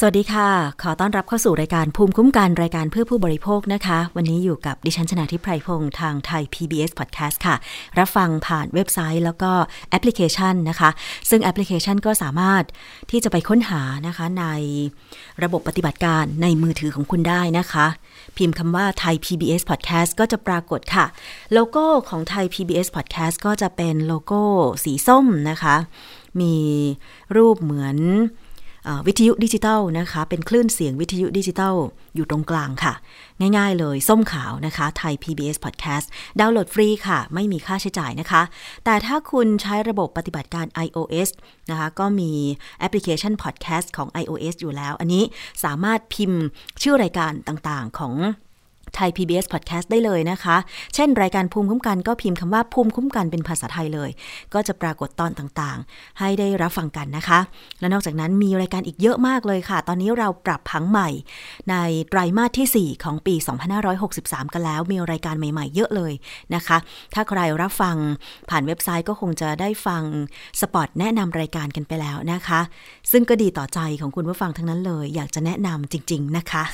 สวัสดีค่ะ ขอต้อนรับเข้าสู่รายการภูมิคุ้มกันรายการเพื่อผู้บริโภคนะคะ วันนี้อยู่กับดิฉันชนะทิพไพรพงศ์ทางไทย PBS Podcast ค่ะ รับฟังผ่านเว็บไซต์แล้วก็แอปพลิเคชันนะคะ ซึ่งแอปพลิเคชันก็สามารถที่จะไปค้นหานะคะในระบบปฏิบัติการในมือถือของคุณได้นะคะ พิมพ์คำว่าไทย PBS Podcast ก็จะปรากฏค่ะ โลโก้ของไทย PBS Podcast ก็จะเป็นโลโก้สีส้มนะคะ มีรูปเหมือน วิทยุดิจิตอลนะคะ เป็นคลื่นเสียงวิทยุดิจิตอลอยู่ตรงกลางค่ะ ง่ายๆเลย ส้มขาวนะคะ ไทย PBS Podcast ดาวน์โหลดฟรีค่ะ ไม่มีค่าใช้จ่ายนะคะ แต่ถ้าคุณใช้ระบบปฏิบัติการ iOS นะคะ ก็มีแอปพลิเคชัน Podcast ของ iOS อยู่แล้ว อันนี้สามารถพิมพ์ชื่อรายการต่างๆของ ไทย PBS Podcast ได้เลยนะคะ เช่น รายการภูมิคุ้มกันก็พิมพ์คำว่าภูมิคุ้มกันเป็นภาษาไทยเลย ก็จะปรากฏตอนต่างๆ ให้ได้รับฟังกันนะคะ และนอกจากนั้นมีรายการอีกเยอะมากเลยค่ะ ตอนนี้เราปรับผังใหม่ ในไตรมาสที่ 4 ของปี 2563 กันแล้ว มีรายการใหม่ ๆ เยอะเลยนะคะ ถ้าใครรับฟังผ่านเว็บไซต์ก็คงจะได้ฟังสปอตแนะนำรายการกันไปแล้วนะคะ ซึ่งก็ดีต่อใจของคุณผู้ฟังทั้งนั้นเลย อยากจะแนะนำจริง ๆนะคะ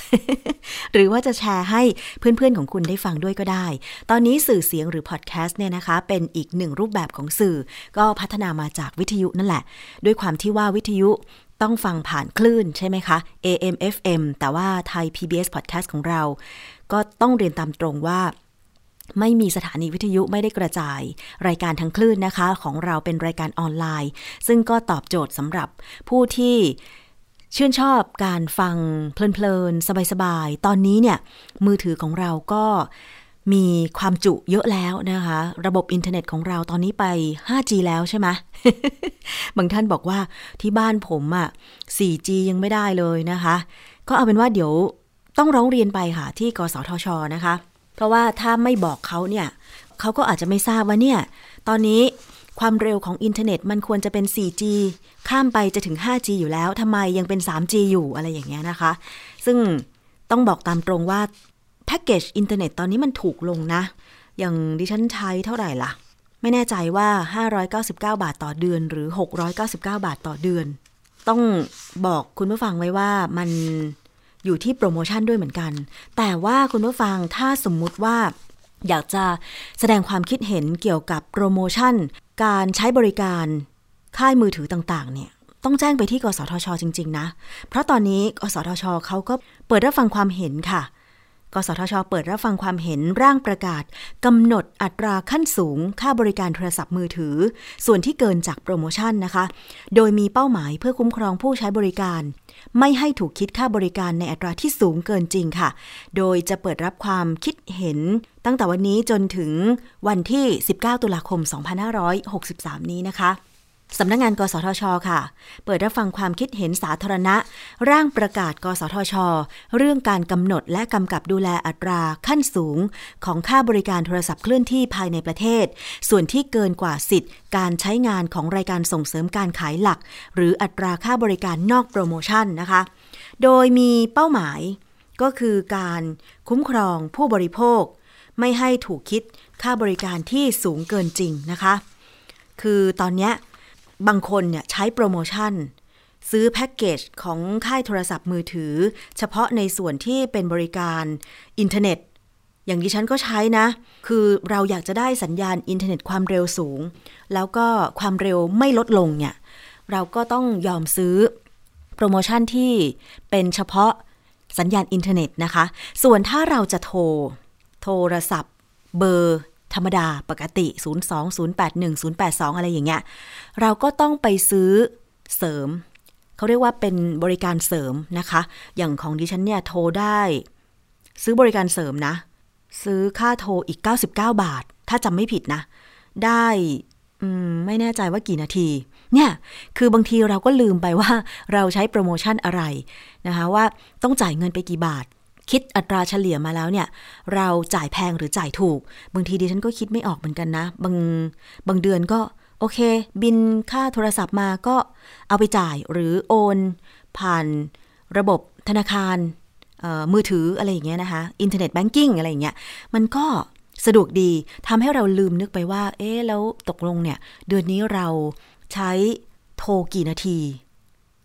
หรือว่าจะแชร์ให้เพื่อนๆของคุณได้ฟังด้วยก็ได้ ตอนนี้สื่อเสียงหรือพอดแคสต์เนี่ยนะคะ เป็นอีกหนึ่งรูปแบบของสื่อ ก็พัฒนามาจากวิทยุนั่นแหละ ด้วยความที่ว่าวิทยุต้องฟังผ่านคลื่นใช่ไหมคะ AM FM แต่ว่าไทย PBS Podcast ของเรา ก็ต้องเรียนตามตรงว่า ไม่มีสถานีวิทยุไม่ได้กระจาย รายการทางคลื่นนะคะ ของเราเป็นรายการออนไลน์ ซึ่งก็ตอบโจทย์สำหรับผู้ที่ชื่นชอบการฟังเพลินๆ สบายๆ ตอนนี้เนี่ย มือถือของเราก็มีความจุเยอะแล้วนะคะ ระบบอินเทอร์เน็ตของเราตอนนี้ไป 5G แล้วใช่ไหมบางท่านบอกว่าที่บ้านผมอะ่ะ 4G ยังไม่ได้เลยนะคะ ก็เอาเป็นว่าเดี๋ยวต้องร้องเรียนไปค่ะ ที่กสทชนะคะ เพราะว่าถ้าไม่บอกเขาเนี่ยเขาก็อาจจะไม่ทราบว่าเนี่ย ตอนนี้ความเร็วของอินเทอร์เน็ตมันควรจะเป็น 4G ข้ามไปจะถึง 5G อยู่แล้วทำไมยังเป็น 3G อยู่อะไรอย่างเงี้ยนะคะ ซึ่งต้องบอกตามตรงว่าแพ็กเกจอินเทอร์เน็ตตอนนี้มันถูกลงนะ อย่างดิฉันใช้เท่าไหร่ล่ะ ไม่แน่ใจว่า 599 บาทต่อเดือนหรือ 699 บาทต่อเดือน ต้องบอกคุณผู้ฟังไว้ว่ามัน อยู่ที่โปรโมชั่นด้วยเหมือนกัน แต่ว่าคุณผู้ฟังถ้าสมมุติว่า อยากจะแสดงความคิดเห็นเกี่ยวกับโปรโมชั่น การใช้บริการค่ายมือถือต่างๆ เนี่ยต้องแจ้งไปที่กสทช จริง ๆ นะ เพราะตอนนี้กสทชเขาก็เปิดรับฟังความเห็นค่ะ กสทช เปิดรับฟังความเห็นร่างประกาศกำหนดอัตราขั้นสูง ค่าบริการโทรศัพท์มือถือ ส่วนที่เกินจากโปรโมชั่นนะคะ โดยมีเป้าหมายเพื่อคุ้มครองผู้ใช้บริการ ไม่ให้ถูกคิดค่าบริการในอัตราที่สูงเกินจริงค่ะ โดยจะเปิดรับความคิดเห็นตั้งแต่วันนี้จนถึงวันที่ 19 ตุลาคม 2563 นี้นะคะ สำนักงงาน กสทช ค่ะ เปิดรับฟังความคิดเห็นสาธารณะ ร่างประกาศ กสทช เรื่องการกำหนดและกำกับดูแลอัตราขั้นสูง ของค่าบริการโทรศัพท์เคลื่อนที่ภายในประเทศ ส่วนที่เกินกว่าสิทธิ์ การใช้งานของรายการส่งเสริมการขายหลัก หรืออัตราค่าบริการนอกโปรโมชั่นนะคะ โดยมีเป้าหมายก็คือการคุ้มครองผู้บริโภค ไม่ให้ถูกคิดค่าบริการที่สูงเกินจริงนะคะ คือตอนนี้ บางคนเนี่ยใช้โปรโมชั่น ซื้อแพ็กเกจของค่ายโทรศัพท์มือถือ เฉพาะในส่วนที่เป็นบริการอินเทอร์เน็ต อย่างดิฉันก็ใช้นะ คือเราอยากจะได้สัญญาณอินเทอร์เน็ตความเร็วสูง แล้วก็ความเร็วไม่ลดลงเนี่ยเราก็ต้องยอมซื้อโปรโมชั่นที่เป็นเฉพาะสัญญาณอินเทอร์เน็ตนะคะ ส่วนถ้าเราจะโทร โทรศัพท์เบอร์ ธรรมดาปกติ 02081 082 อะไรอย่างเงี้ย เราก็ต้องไปซื้อเสริม เขาเรียกว่าเป็นบริการเสริมนะคะ อย่างของดิฉันเนี่ยโทรได้ ซื้อบริการเสริมนะ ซื้อค่าโทรอีก 99 บาท ถ้าจำไม่ผิดนะ ได้ไม่แน่ใจว่ากี่นาที เนี่ย คือบางทีเราก็ลืมไปว่าเราใช้โปรโมชั่นอะไรนะคะว่าต้องจ่ายเงินไปกี่บาท คิดอัตราเฉลี่ยมาแล้วเนี่ย เราจ่ายแพงหรือจ่ายถูก บางทีดิฉันก็คิดไม่ออกเหมือนกันนะ บางบางเดือนก็โอเค บินค่าโทรศัพท์มาก็เอาไปจ่ายหรือโอน ผ่านระบบธนาคารมือถืออะไรอย่างเงี้ยนะคะอินเทอร์เน็ตแบงกิ้งอะไรอย่างเงี้ยมันก็สะดวกดีทำให้เราลืมนึกไปว่า เอ๊ะ แล้วตกลงเนี่ย เดือนนี้เราใช้โทรกี่นาที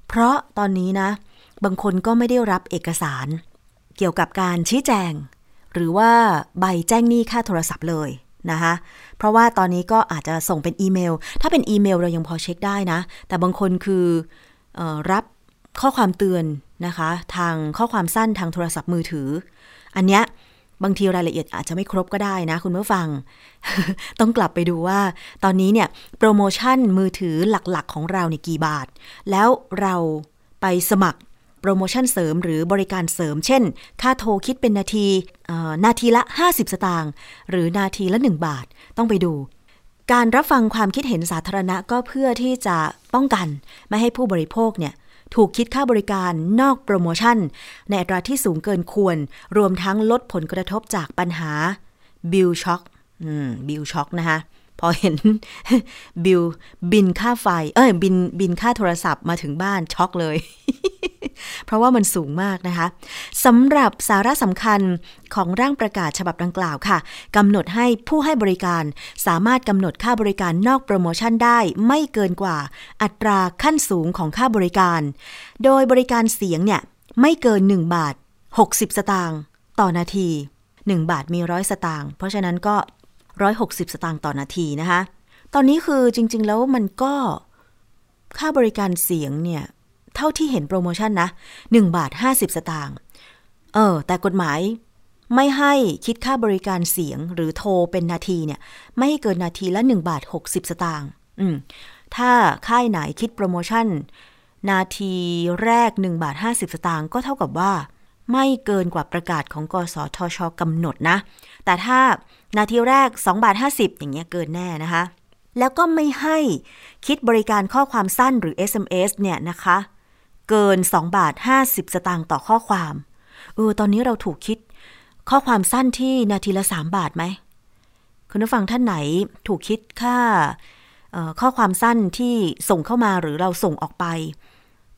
เพราะตอนนี้นะ บางคนก็ไม่ได้รับเอกสาร เกี่ยวกับการชี้แจง หรือว่าใบแจ้งหนี้ค่าโทรศัพท์เลยนะคะเพราะว่าตอนนี้ก็อาจจะส่งเป็นอีเมล ถ้าเป็นอีเมลเรายังพอเช็คได้นะ แต่บางคนคืออรับข้อความเตือนนะคะ ทางข้อความสั้นทางโทรศัพท์มือถือ อันเนี้ยบางทีรายละเอียดอาจจะไม่ครบก็ได้นะ คุณผู้ฟัง ต้องกลับไปดูว่า ตอนนี้เนี่ยโปรโมชั่นมือถือหลักๆของเราเนี่ยกี่บาท แล้วเราไปสมัคร โปรโมชั่นเสริมหรือบริการเสริม เช่น ค่าโทรคิดเป็นนาทีนาทีละ 50 สตางค์หรือนาทีละ 1 บาทต้องไปดู การรับฟังความคิดเห็นสาธารณะก็เพื่อที่จะป้องกันไม่ให้ผู้บริโภคเนี่ยถูกคิดค่าบริการนอกโปรโมชั่น ในอัตราที่สูงเกินควร รวมทั้งลดผลกระทบจากปัญหาbill shock bill shock นะคะ พอเห็นบิลบิลค่าไฟ เอ้ยบิลบิลค่าโทรศัพท์มาถึงบ้านช็อกเลย เพราะว่ามันสูงมากนะคะสำหรับสาระสำคัญของร่างประกาศฉบับดังกล่าวค่ะกำหนดให้ผู้ให้บริการสามารถกำหนดค่าบริการนอกโปรโมชั่นได้ไม่เกินกว่า อัตราขั้นสูงของค่าบริการ โดยบริการเสียงเนี่ยไม่เกิน 1 บาท 60 สตางค์ต่อนาที 1 บาทมีร้อยสตางค์เพราะฉะนั้นก็ 160 สตางค์ต่อนาทีนะคะ ตอนนี้คือจริง ๆ แล้วมันก็ค่าบริการเสียงเนี่ย เท่าที่เห็นโปรโมชั่นนะ 1 บาท 50 สตางค์ เออ แต่กฎหมายไม่ให้คิดค่าบริการเสียงหรือโทรเป็นนาทีเนี่ย ไม่ให้เกินนาทีละ 1 บาท 60 สตางค์อืม ถ้าค่ายไหนคิดโปรโมชั่น นาทีแรก 1 บาท 50 สตางค์ก็เท่ากับว่า ไม่เกินกว่าประกาศของกสทชกำหนดนะ แต่ถ้านาทีแรก2บาท50 อย่างเงี้ยเกินแน่นะคะ แล้วก็ไม่ให้คิดบริการข้อความสั้นหรือ SMS เนี่ยนะคะ เกิน2บาท50 สตางค์ต่อข้อความเออตอนนี้เราถูกคิดข้อความสั้นที่นาทีละ 3 บาทไหมคุณผู้ฟังท่านไหนถูกคิดค่าข้อความสั้นที่ส่งเข้ามาหรือเราส่งออกไป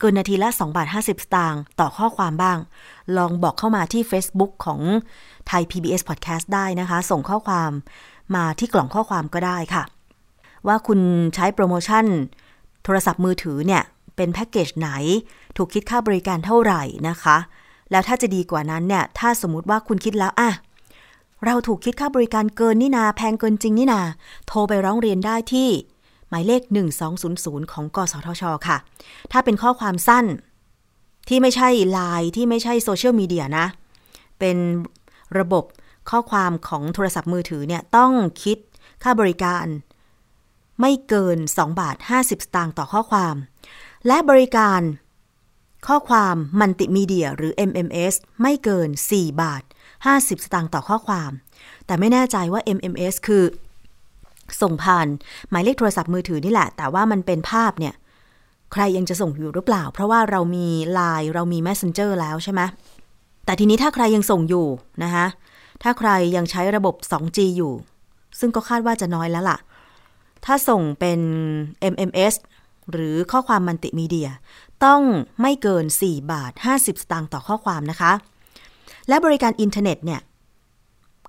เกินนาทีละ2บาท50 สตางค์ต่อข้อความบ้าง ลองบอกเข้ามาที่ Facebook ของไทย PBS Podcast ได้นะคะ ส่งข้อความมาที่กล่องข้อความก็ได้ค่ะ ว่าคุณใช้โปรโมชั่น โทรศัพท์มือถือเนี่ย เป็นแพ็กเกจไหน ถูกคิดค่าบริการเท่าไหร่นะคะ แล้วถ้าจะดีกว่านั้นเนี่ย ถ้าสมมติว่าคุณคิดแล้วอะเราถูกคิดค่าบริการเกินนี่นา แพงเกินจริงนี่นา โทรไปร้องเรียนได้ที่ หมายเลข 1200 ของกสทช ค่ะ ถ้าเป็นข้อความสั้นที่ไม่ใช่ไลน์ที่ไม่ใช่โซเชียลมีเดียนะ เป็นระบบข้อความของโทรศัพท์มือถือเนี่ย ต้องคิดค่าบริการ ไม่เกิน 2 บาท 50 สตางค์ต่อข้อความ และบริการข้อความมัลติมีเดียหรือ MMS ไม่เกิน 4 บาท 50 สตางค์ต่อข้อความ แต่ไม่แน่ใจว่า MMS คือ ส่งผ่านหมายเลขโทรศัพท์มือถือนี่แหละ แต่ว่ามันเป็นภาพเนี่ย ใครยังจะส่งอยู่หรือเปล่า เพราะว่าเรามี Line เรามี Messenger แล้วใช่ไหมแต่ทีนี้ถ้าใครยังส่งอยู่นะคะถ้าใครยังใช้ระบบ 2G อยู่ ซึ่งก็คาดว่าจะน้อยแล้วล่ะ ถ้าส่งเป็น MMS หรือข้อความมัลติมีเดีย ต้องไม่เกิน 4 บาท 50 สตางค์ต่อข้อความนะคะ และบริการอินเทอร์เน็ตเนี่ย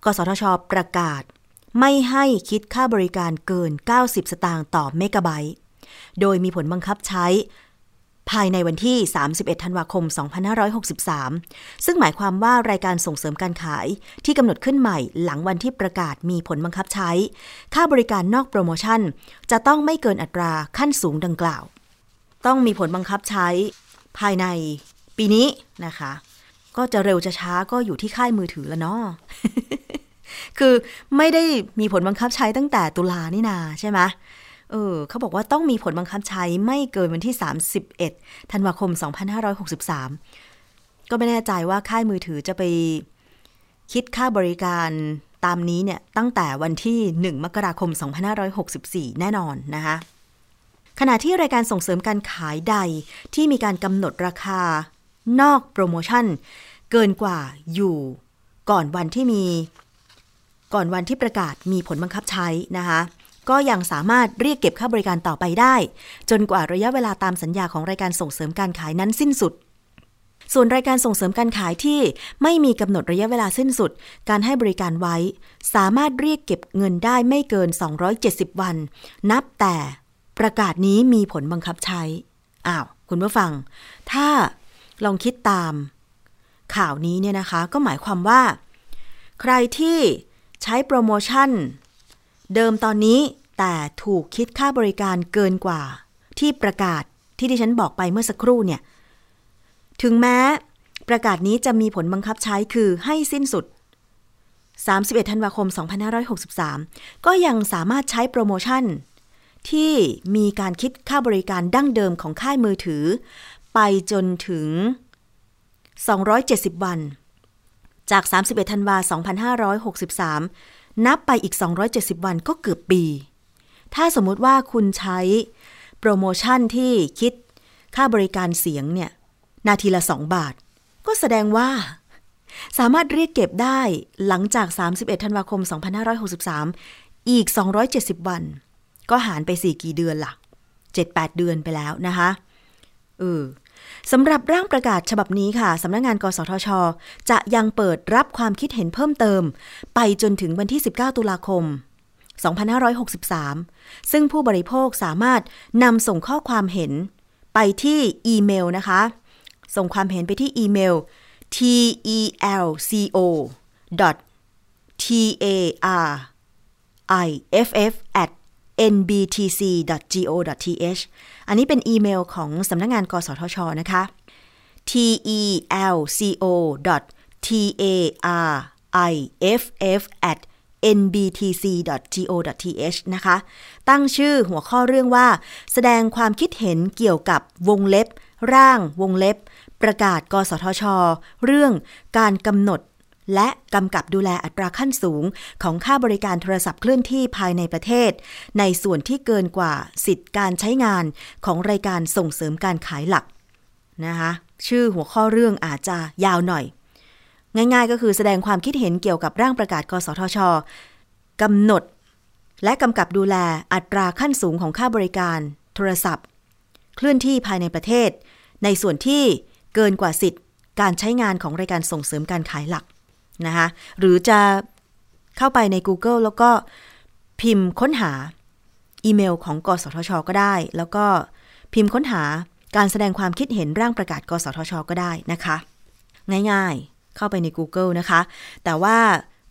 กสทช ประกาศ ไม่ให้คิดค่าบริการเกิน 90 สตางค์ต่อเมกะไบต์ โดยมีผลบังคับใช้ ภายในวันที่ 31 ธันวาคม 2563 ซึ่งหมายความว่ารายการส่งเสริมการขายที่กำหนดขึ้นใหม่หลังวันที่ประกาศมีผลบังคับใช้ ค่าบริการนอกโปรโมชั่น จะต้องไม่เกินอัตราขั้นสูงดังกล่าว ต้องมีผลบังคับใช้ภายในปีนี้นะคะ ก็จะเร็วจะช้าก็อยู่ที่ค่ายมือถือแล้วเนาะ คือไม่ได้มีผลบังคับใช้ตั้งแต่ตุลานี่นาใช่ไหมเออเขาบอกว่าต้องมีผลบังคับใช้ไม่เกินวันที่ 31 ธันวาคม 2563 ก็ไม่แน่ใจว่าค่ายมือถือจะไปคิดค่าบริการตามนี้เนี่ยตั้งแต่วันที่ 1 มกราคม 2564 แน่นอนนะคะขณะที่รายการส่งเสริมการขายใดที่มีการกำหนดราคานอกโปรโมชั่น เกินกว่าอยู่ก่อนวันที่มี ก่อนวันที่ประกาศมีผลบังคับใช้นะคะก็ยังสามารถเรียกเก็บค่าบริการต่อไปได้ จนกว่าระยะเวลาตามสัญญาของรายการส่งเสริมการขายนั้นสิ้นสุด ส่วนรายการส่งเสริมการขายที่ไม่มีกำหนดระยะเวลาสิ้นสุด การให้บริการไว้ สามารถเรียกเก็บเงินได้ไม่เกิน 270 วัน นับแต่ประกาศนี้มีผลบังคับใช้ อ้าว คุณผู้ฟัง ถ้าลองคิดตาม ข่าวนี้เนี่ยนะคะ ก็หมายความว่า ใครที่ ใช้โปรโมชั่น เดิมตอนนี้แต่ถูกคิดค่าบริการเกินกว่า ที่ประกาศที่ดิฉันบอกไปเมื่อสักครู่เนี่ย ถึงแม้ประกาศนี้จะมีผลบังคับใช้คือให้สิ้นสุด 31 ธันวาคม 2563 ก็ยังสามารถใช้โปรโมชั่น ที่มีการคิดค่าบริการดั้งเดิมของค่ายมือถือ ไปจนถึง 270 วัน จาก 31 ธันวา 2563 นับไปอีก 270 วันก็เกือบปี ถ้าสมมุติว่าคุณใช้โปรโมชั่นที่คิดค่าบริการเสียงเนี่ย นาทีละ 2 บาท ก็แสดงว่า สามารถเรียกเก็บได้หลังจาก 31 ธันวาคม 2563 อีก 270 วัน ก็หารไป 4 กี่เดือนละ่ะ 7-8 เดือนไปแล้วนะคะ เออ สำหรับร่างประกาศฉบับนี้ค่ะสำนักงงานกสทช จะยังเปิดรับความคิดเห็นเพิ่มเติม ไปจนถึงวันที่ 19 ตุลาคม 2563 ซึ่งผู้บริโภคสามารถนำส่งข้อความเห็นไปที่อีเมลนะคะ ส่งความเห็นไปที่อีเมล telco tar iff at nbtc.go.th อันนี้เป็นอีเมลของสำนักงงานกสทช นะคะ telco tar iff at nbtc.go.th นะคะ ตั้งชื่อหัวข้อเรื่องว่า แสดงความคิดเห็นเกี่ยวกับวงเล็บ ร่างวงเล็บ ประกาศ กสทช เรื่องการกำหนด และกำกับดูแลอัตราขั้นสูงของค่าบริการโทรศัพท์เคลื่อนที่ภายในประเทศ ในส่วนที่เกินกว่าสิทธิ์การใช้งานของรายการส่งเสริมการขายหลักนะคะชื่อหัวข้อเรื่องอาจจะยาวหน่อย ง่ายๆ ก็คือแสดงความคิดเห็นเกี่ยวกับร่างประกาศ กสทชกำหนด และกำกับดูแลอัตราขั้นสูงของค่าบริการ โทรศัพท์ เคลื่อนที่ภายในประเทศ ในส่วนที่เกินกว่าสิทธิ์การใช้งานของรายการส่งเสริมการขายหลัก นะคะหรือจะเข้าไปใน Google แล้วก็พิมพ์ค้นหาอีเมลของกสทช ก็ได้ แล้วก็พิมพ์ค้นหาการแสดงความคิดเห็นร่างประกาศ กสทช ก็ได้นะคะ ง่ายๆ เข้าไปใน Google นะคะ แต่ว่า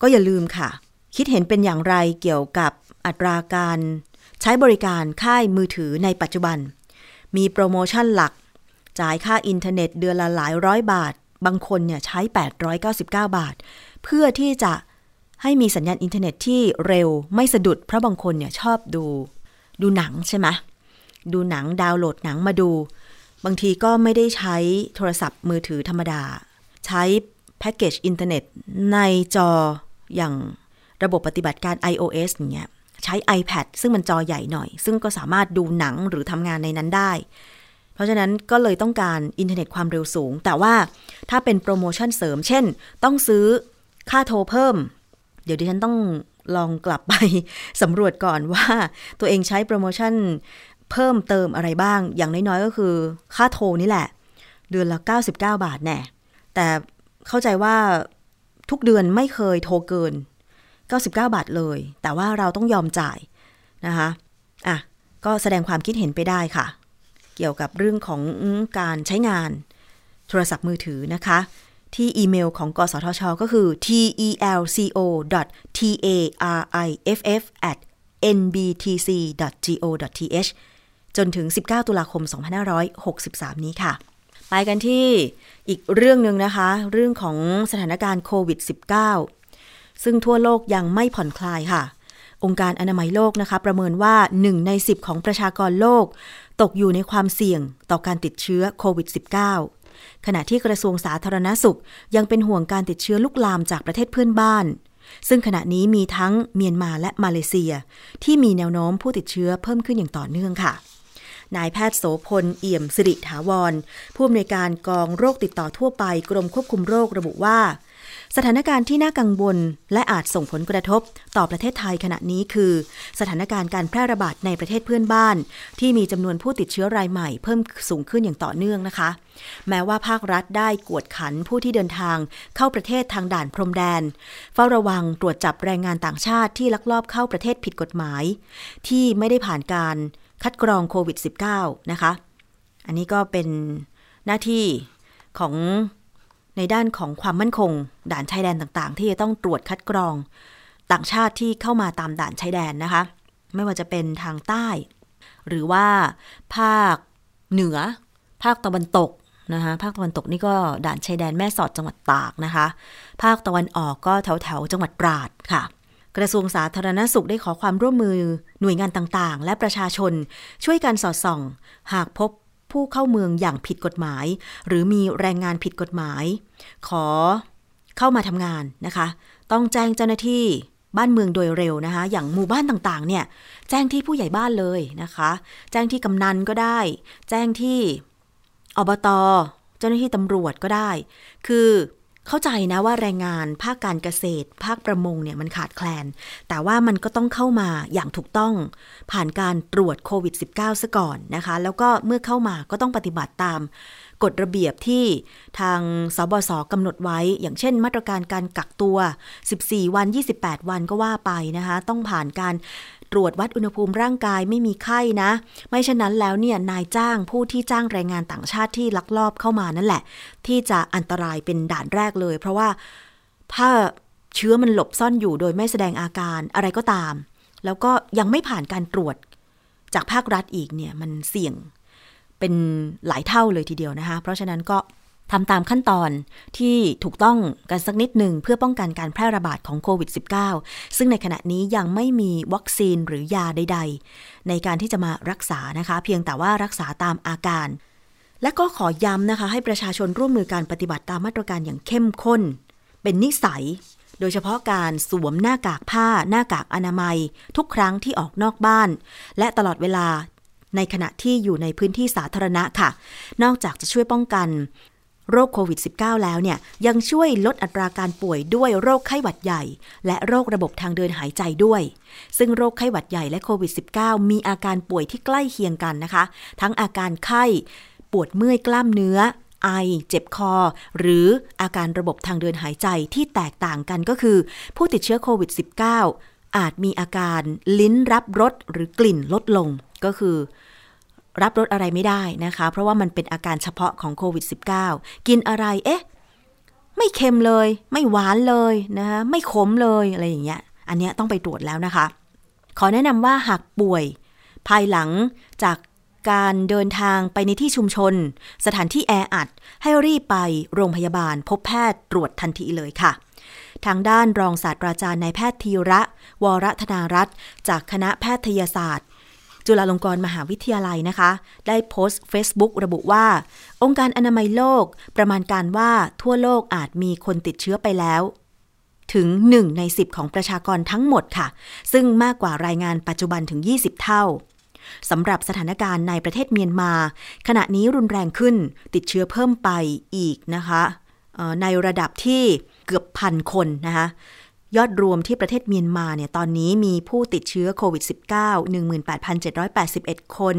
ก็อย่าลืมค่ะ คิดเห็นเป็นอย่างไรเกี่ยวกับอัตราการใช้บริการค่ายมือถือในปัจจุบัน มีโปรโมชั่นหลัก จ่ายค่าอินเทอร์เน็ตเดือนละหลายร้อยบาท บางคนเนี่ยใช้ 899 บาท เพื่อที่จะให้มีสัญญาณอินเทอร์เน็ตที่เร็วไม่สะดุด เพราะบางคนเนี่ยชอบดู ดูหนังใช่ไหมดูหนังดาวน์โหลดหนังมาดู บางทีก็ไม่ได้ใช้โทรศัพท์มือถือธรรมดา ใช้แพ็กเกจอินเทอร์เน็ตในจออย่างระบบปฏิบัติการ iOS อย่างเงี้ยใช้ iPad ซึ่งมันจอใหญ่หน่อย ซึ่งก็สามารถดูหนังหรือทำงานในนั้นได้ เพราะฉะนั้นก็เลยต้องการอินเทอร์เน็ตความเร็วสูง แต่ว่าถ้าเป็นโปรโมชั่นเสริม เช่น ต้องซื้อค่าโทรเพิ่ม เดี๋ยวดิฉันต้องลองกลับไปสำรวจก่อนว่าตัวเองใช้โปรโมชั่นเพิ่มเติมอะไรบ้าง อย่างน้อยๆก็คือค่าโทรนี่แหละ เดือนละ 99 บาทแน่ แต่เข้าใจว่าทุกเดือนไม่เคยโทรเกิน 99 บาทเลย แต่ว่าเราต้องยอมจ่ายนะคะ อะ ก็แสดงความคิดเห็นไปได้ค่ะ เกี่ยวกับเรื่องของการใช้งานโทรศัพท์มือถือนะคะ ที่อีเมลของกสทช ก็คือ telco.tariff at nbtc.go.th จนถึง 19 ตุลาคม 2563 นี้ค่ะ ไปกันที่อีกเรื่องหนึ่งนะคะ เรื่องของสถานการณ์โควิด -19 ซึ่งทั่วโลกยังไม่ผ่อนคลายค่ะ องค์การอนามัยโลกนะคะ ประเมินว่า 1 ใน 10 ของประชากรโลก ตกอยู่ในความเสี่ยงต่อการติดเชื้อโควิด -19 ขณะที่กระทรวงสาธารณสุขยังเป็นห่วงการติดเชื้อลุกลามจากประเทศเพื่อนบ้าน ซึ่งขณะนี้มีทั้งเมียนมาและมาเลเซีย ที่มีแนวโน้มผู้ติดเชื้อเพิ่มขึ้นอย่างต่อเนื่องค่ะนายแพทย์โสพล เอี่ยมสิริถาวร ผู้อำนวยการกองโรคติดต่อทั่วไปกรมควบคุมโรคระบุว่า สถานการณ์ที่น่ากังวลและอาจส่งผลกระทบต่อประเทศไทยขณะนี้คือ สถานการณ์การแพร่ระบาดในประเทศเพื่อนบ้าน ที่มีจำนวนผู้ติดเชื้อรายใหม่เพิ่มสูงขึ้นอย่างต่อเนื่องนะคะ แม้ว่าภาครัฐได้กวดขันผู้ที่เดินทางเข้าประเทศทางด่านพรมแดน เฝ้าระวังตรวจจับแรงงานต่างชาติที่ลักลอบเข้าประเทศผิดกฎหมาย ที่ไม่ได้ผ่านการคัดกรองโควิด -19 นะคะ อันนี้ก็เป็นหน้าที่ของ ในด้านของความมั่นคง ด่านชายแดนต่างๆ ที่จะต้องตรวจคัดกรอง ต่างชาติที่เข้ามาตามด่านชายแดนนะคะ ไม่ว่าจะเป็นทางใต้ หรือว่าภาคเหนือ ภาคตะวันตกนะคะภาคตะวันตกนี่ก็ด่านชายแดนแม่สอดจังหวัดตากนะคะ ภาคตะวันออกก็แถวแถวจังหวัดตราดค่ะ กระทรวงสาธารณสุขได้ขอความร่วมมือหน่วยงานต่างๆ และประชาชนช่วยกันสอดส่อง หากพบ ผู้เข้าเมืองอย่างผิดกฎหมาย หรือมีแรงงานผิดกฎหมาย ขอเข้ามาทำงานนะคะ ต้องแจ้งเจ้าหน้าที่บ้านเมืองโดยเร็วนะคะ อย่างหมู่บ้านต่างๆ เนี่ย แจ้งที่ผู้ใหญ่บ้านเลยนะคะ แจ้งที่กำนันก็ได้ แจ้งที่อบต เจ้าหน้าที่ตำรวจก็ได้ คือ เข้าใจนะว่าแรงงานภาคการเกษตร ภาคประมงเนี่ยมันขาดแคลน แต่ว่ามันก็ต้องเข้ามาอย่างถูกต้อง ผ่านการตรวจโควิด -19 ซะก่อนนะคะ แล้วก็เมื่อเข้ามาก็ต้องปฏิบัติตามกฎระเบียบที่ทางสบศกำหนดไว้ อย่างเช่น มาตรการการกักตัว 14 วัน 28 วันก็ว่าไปนะคะ ต้องผ่านการ ตรวจวัดอุณหภูมิร่างกายไม่มีไข้นะ ไม่เช่นนั้นแล้วเนี่ยนายจ้างผู้ที่จ้างแรงงานต่างชาติที่ลักลอบเข้ามานั่นแหละ ที่จะอันตรายเป็นด่านแรกเลย เพราะว่าถ้าเชื้อมันหลบซ่อนอยู่โดยไม่แสดงอาการอะไรก็ตาม แล้วก็ยังไม่ผ่านการตรวจ จากภาครัฐอีกเนี่ยมันเสี่ยงเป็นหลายเท่าเลยทีเดียวนะคะ เพราะฉะนั้นก็ ทำตามขั้นตอนที่ถูกต้องกันสักนิดหนึ่งเพื่อป้องกันการแพร่ระบาดของโควิด -19 ซึ่งในขณะนี้ยังไม่มีวัคซีนหรือยาใด ๆ ในการที่จะมารักษานะคะ เพียงแต่ว่ารักษาตามอาการ และก็ขอย้ำนะคะ ให้ประชาชนร่วมมือการปฏิบัติตามมาตรการอย่างเข้มข้น เป็นนิสัยโดยเฉพาะการสวมหน้ากากผ้า หน้ากากอนามัย ทุกครั้งที่ออกนอกบ้าน และตลอดเวลาในขณะที่อยู่ในพื้นที่สาธารณะค่ะ นอกจากจะช่วยป้องกัน โรคโควิด -19 แล้วเนี่ยยังช่วยลดอัตราการป่วยด้วยโรคไข้หวัดใหญ่ และโรคระบบทางเดินหายใจด้วย ซึ่งโรคไข้หวัดใหญ่และโควิด -19 มีอาการป่วยที่ใกล้เคียงกันนะคะ ทั้งอาการไข้ ปวดเมื่อยกล้ามเนื้อ ไอ เจ็บคอ หรืออาการระบบทางเดินหายใจที่แตกต่างกันก็คือ ผู้ติดเชื้อโควิด -19 อาจมีอาการลิ้นรับรสหรือกลิ่นลดลงก็คือ รับรสอะไรไม่ได้นะคะ เพราะว่ามันเป็นอาการเฉพาะของโควิด -19 กินอะไร เอ๊ะ ไม่เค็มเลย ไม่หวานเลยนะคะไม่ขมเลยอะไรอย่างเงี้ย อันเนี้ยต้องไปตรวจแล้วนะคะ ขอแนะนำว่าหากป่วย ภายหลังจากการเดินทางไปในที่ชุมชน สถานที่แออัด ให้รีบไปโรงพยาบาล พบแพทย์ตรวจทันทีเลยค่ะ ทางด้านรองศาสตราจารย์นายแพทย์ธีระ วรธนารัตน์จากคณะแพทยศาสตร์ จุฬาลงกรณ์มหาวิทยาลัยนะคะ ได้โพสต์ Facebook ระบุว่า องค์การอนามัยโลก ประมาณการว่าทั่วโลกอาจมีคนติดเชื้อไปแล้ว ถึง 1 ใน 10 ของประชากรทั้งหมดค่ะ ซึ่งมากกว่ารายงานปัจจุบันถึง 20 เท่าสำหรับสถานการณ์ในประเทศเมียนมา ขณะนี้รุนแรงขึ้นติดเชื้อเพิ่มไปอีกนะคะในระดับที่เกือบพันคนนะคะ ยอดรวมที่ประเทศเมียนมาเนี่ยตอนนี้มีผู้ติดเชื้อโควิด -19 18,781 คน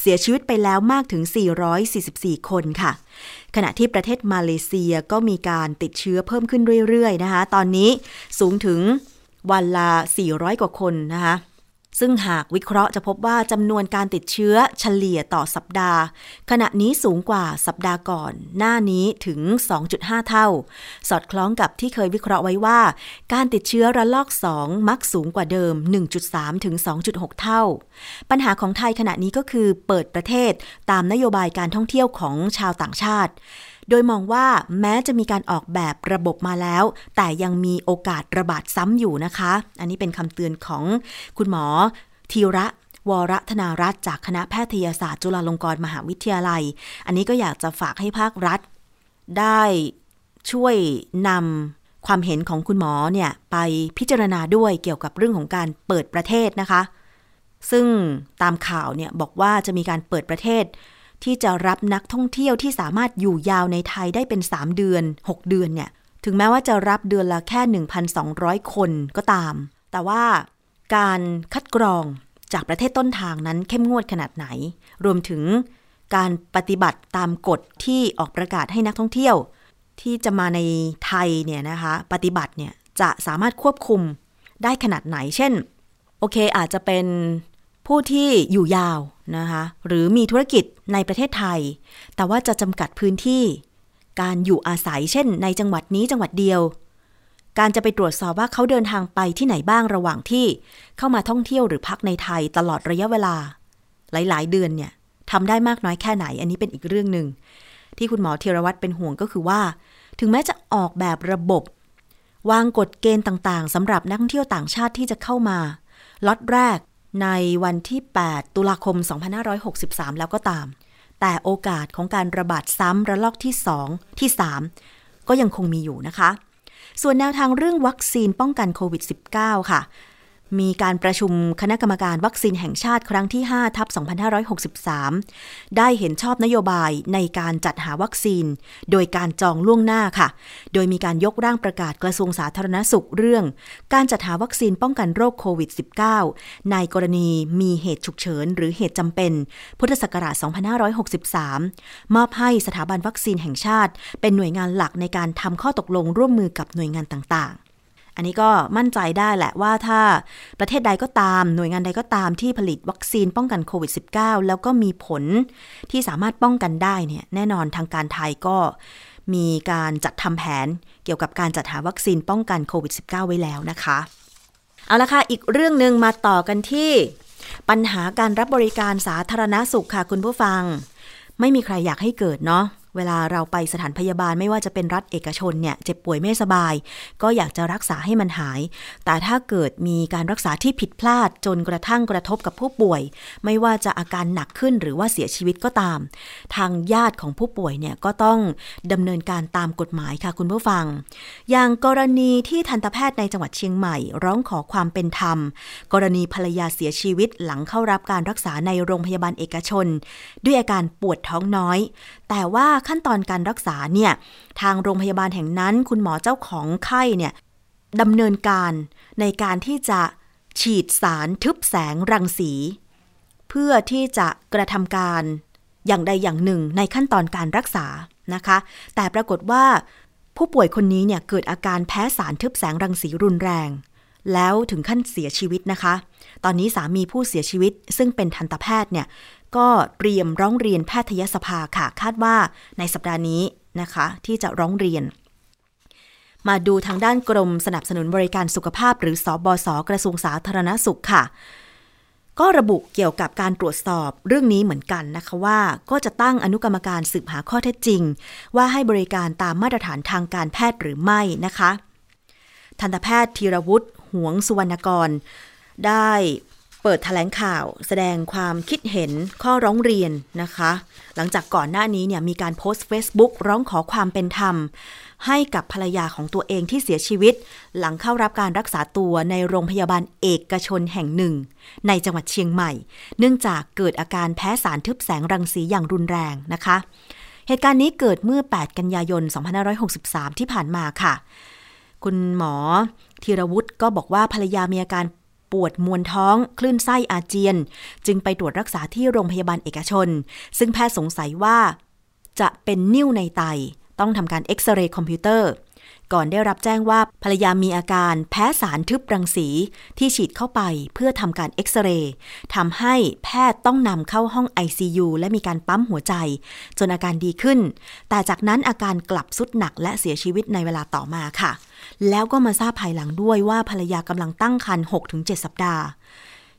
เสียชีวิตไปแล้วมากถึง 444 คนค่ะ ขณะที่ประเทศมาเลเซียก็มีการติดเชื้อเพิ่มขึ้นเรื่อยๆนะคะ ตอนนี้สูงถึงวันละ 400 กว่าคนนะคะ ซึ่งหากวิเคราะห์จะพบว่าจำนวนการติดเชื้อเฉลี่ยต่อสัปดาห์ ขณะนี้สูงกว่าสัปดาห์ก่อน หน้านี้ถึง 2.5 เท่า สอดคล้องกับที่เคยวิเคราะห์ไว้ว่า การติดเชื้อระลอก 2 มักสูงกว่าเดิม 1.3 ถึง 2.6 เท่า ปัญหาของไทยขณะนี้ก็คือเปิดประเทศตามนโยบายการท่องเที่ยวของชาวต่างชาติ โดยมองว่าแม้จะมีการออกแบบระบบมาแล้ว แต่ยังมีโอกาสระบาดซ้ำอยู่นะคะ อันนี้เป็นคำเตือนของคุณหมอธีระวรธนารัตจากคณะแพทยศาสตร์จุฬาลงกรณ์มหาวิทยาลัย อันนี้ก็อยากจะฝากให้ภาครัฐ ได้ช่วยนำความเห็นของคุณหมอเนี่ยไปพิจารณาด้วยเกี่ยวกับเรื่องของการเปิดประเทศนะคะ ซึ่งตามข่าวเนี่ยบอกว่าจะมีการเปิดประเทศ ที่จะรับนักท่องเที่ยวที่สามารถอยู่ยาวในไทยได้เป็น 3 เดือน 6 เดือนเนี่ย ถึงแม้ว่าจะรับเดือนละแค่ 1,200 คนก็ตาม แต่ว่าการคัดกรองจากประเทศต้นทางนั้นเข้มงวดขนาดไหน รวมถึงการปฏิบัติตามกฎที่ออกประกาศให้นักท่องเที่ยว ที่จะมาในไทยเนี่ยนะคะ ปฏิบัติเนี่ยจะสามารถควบคุมได้ขนาดไหน เช่น โอเคอาจจะเป็น ผู้ที่อยู่ยาวนะคะหรือมีธุรกิจในประเทศไทย แต่ว่าจะจำกัดพื้นที่ การอยู่อาศัยเช่น ในจังหวัดนี้จังหวัดเดียว การจะไปตรวจสอบว่าเขาเดินทางไปที่ไหนบ้างระหว่างที่เข้ามาท่องเที่ยวหรือพักในไทยตลอดระยะเวลา หลาย ๆ เดือนเนี่ยทำได้มากน้อยแค่ไหน อันนี้เป็นอีกเรื่องหนึ่งที่คุณหมอเทรวัตรเป็นห่วงก็คือว่า ถึงแม้จะออกแบบระบบ วางกฎเกณฑ์ต่างๆสำหรับนักท่องเที่ยวต่างชาติที่จะเข้ามาล็อตแรก ในวันที่ 8 ตุลาคม 2563 แล้วก็ตาม แต่โอกาสของการระบาดซ้ำระลอกที่ 2 ที่ 3 ก็ยังคงมีอยู่นะคะ ส่วนแนวทางเรื่องวัคซีนป้องกันโควิด -19 ค่ะ มีการประชุมคณะกรรมการวัคซีนแห่งชาติครั้งที่ 5 ทับ 2563 ได้เห็นชอบนโยบายในการจัดหาวัคซีน โดยการจองล่วงหน้าค่ะ โดยมีการยกร่างประกาศกระทรวงสาธารณสุขเรื่อง การจัดหาวัคซีนป้องกันโรคโควิด -19 ในกรณีมีเหตุฉุกเฉิน หรือเหตุจำเป็น พุทธศักราช 2563 มอบให้สถาบันวัคซีนแห่งชาติ เป็นหน่วยงานหลักในการทำข้อตกลงร่วมมือกับหน่วยงานต่างๆ อันนี้ก็มั่นใจได้แหละว่าถ้าประเทศใดก็ตามหน่วยงานใดก็ตามที่ผลิตวัคซีนป้องกันโควิด -19 แล้วก็มีผลที่สามารถป้องกันได้เนี่ยแน่นอนทางการไทยก็มีการจัดทำแผนเกี่ยวกับการจัดหาวัคซีนป้องกันโควิด -19 ไว้แล้วนะคะ เอาละค่ะ อีกเรื่องหนึ่งมาต่อกันที่ ปัญหาการรับบริการสาธารณสุขค่ะคุณผู้ฟัง ไม่มีใครอยากให้เกิดเนาะ เวลาเราไปสถานพยาบาลไม่ว่าจะเป็นรัฐเอกชนเนี่ยเจ็บป่วยไม่สบาย ก็อยากจะรักษาให้มันหาย แต่ถ้าเกิดมีการรักษาที่ผิดพลาดจนกระทั่งกระทบกับผู้ป่วย ไม่ว่าจะอาการหนักขึ้นหรือว่าเสียชีวิตก็ตาม ทางญาติของผู้ป่วยเนี่ยก็ต้องดำเนินการตามกฎหมายค่ะคุณผู้ฟัง อย่างกรณีที่ทันตแพทย์ในจังหวัดเชียงใหม่ ร้องขอความเป็นธรรม กรณีภรรยาเสียชีวิตหลังเข้ารับการรักษาในโรงพยาบาลเอกชน ด้วยอาการปวดท้องน้อย แต่ว่าขั้นตอนการรักษาเนี่ยทางโรงพยาบาลแห่งนั้น คุณหมอเจ้าของไข้เนี่ยดำเนินการในการที่จะฉีดสารทึบแสงรังสี เพื่อที่จะกระทำการอย่างใดอย่างหนึ่งในขั้นตอนการรักษานะคะ แต่ปรากฏว่าผู้ป่วยคนนี้เนี่ยเกิดอาการแพ้สารทึบแสงรังสีรุนแรง แล้วถึงขั้นเสียชีวิตนะคะ ตอนนี้สามีผู้เสียชีวิตซึ่งเป็นทันตแพทย์เนี่ย ก็เตรียมร้องเรียนแพทยสภาค่ะ คาดว่าในสัปดาห์นี้นะคะ ที่จะร้องเรียน มาดูทางด้านกรมสนับสนุนบริการสุขภาพ หรือสอบศกระทรวงสาธารณสุขค่ะ ก็ระบุเกี่ยวกับการตรวจสอบเรื่องนี้เหมือนกันนะคะว่า ก็จะตั้งอนุกรรมการสืบหาข้อเท็จจริง ว่าให้บริการตามมาตรฐานทางการแพทย์หรือไม่นะคะ ทันตแพทย์ธีรวุฒิหวงสุวรรณกรได้ เปิดถแถลงข่าวแสดงความคิดเห็นข้อร้องเรียนนะคะ หลังจากก่อนหน้านี้เนี่ยมีการโพสต์ Facebook ร้องขอความเป็นธรรม ให้กับภรรยาของตัวเองที่เสียชีวิต หลังเข้ารับการรักษาตัวในโรงพยาบาลเอกชนแห่งหนึ่ง ในจังหวัดเชียงใหม่ เนื่องจากเกิดอาการแพ้สารทึบแสงรังสีอย่างรุนแรงนะคะ เหตุการณ์นี้เกิดเมื่อ 8 กันยายน 2563 ที่ผ่านมาค่ะ คุณหมอธีรวุฒิก็บอกว่าภรรยามีอาการ ปวดมวนท้อง คลื่นไส้อาเจียน จึงไปตรวจรักษาที่โรงพยาบาลเอกชน ซึ่งแพทย์สงสัยว่า จะเป็นนิ่วในไต ต้องทำการเอ็กซเรย์คอมพิวเตอร์ ก่อนได้รับแจ้งว่าภรรยามีอาการแพ้สารทึบรังสีที่ฉีดเข้าไปเพื่อทำการเอ็กซเรย์ทำให้แพทย์ต้องนำเข้าห้อง ICU และมีการปั๊มหัวใจ จนอาการดีขึ้น แต่จากนั้นอาการกลับสุดหนักและเสียชีวิตในเวลาต่อมาค่ะ แล้วก็มาทราบภายหลังด้วยว่าภรรยากำลังตั้งครรภ์6-7 สัปดาห์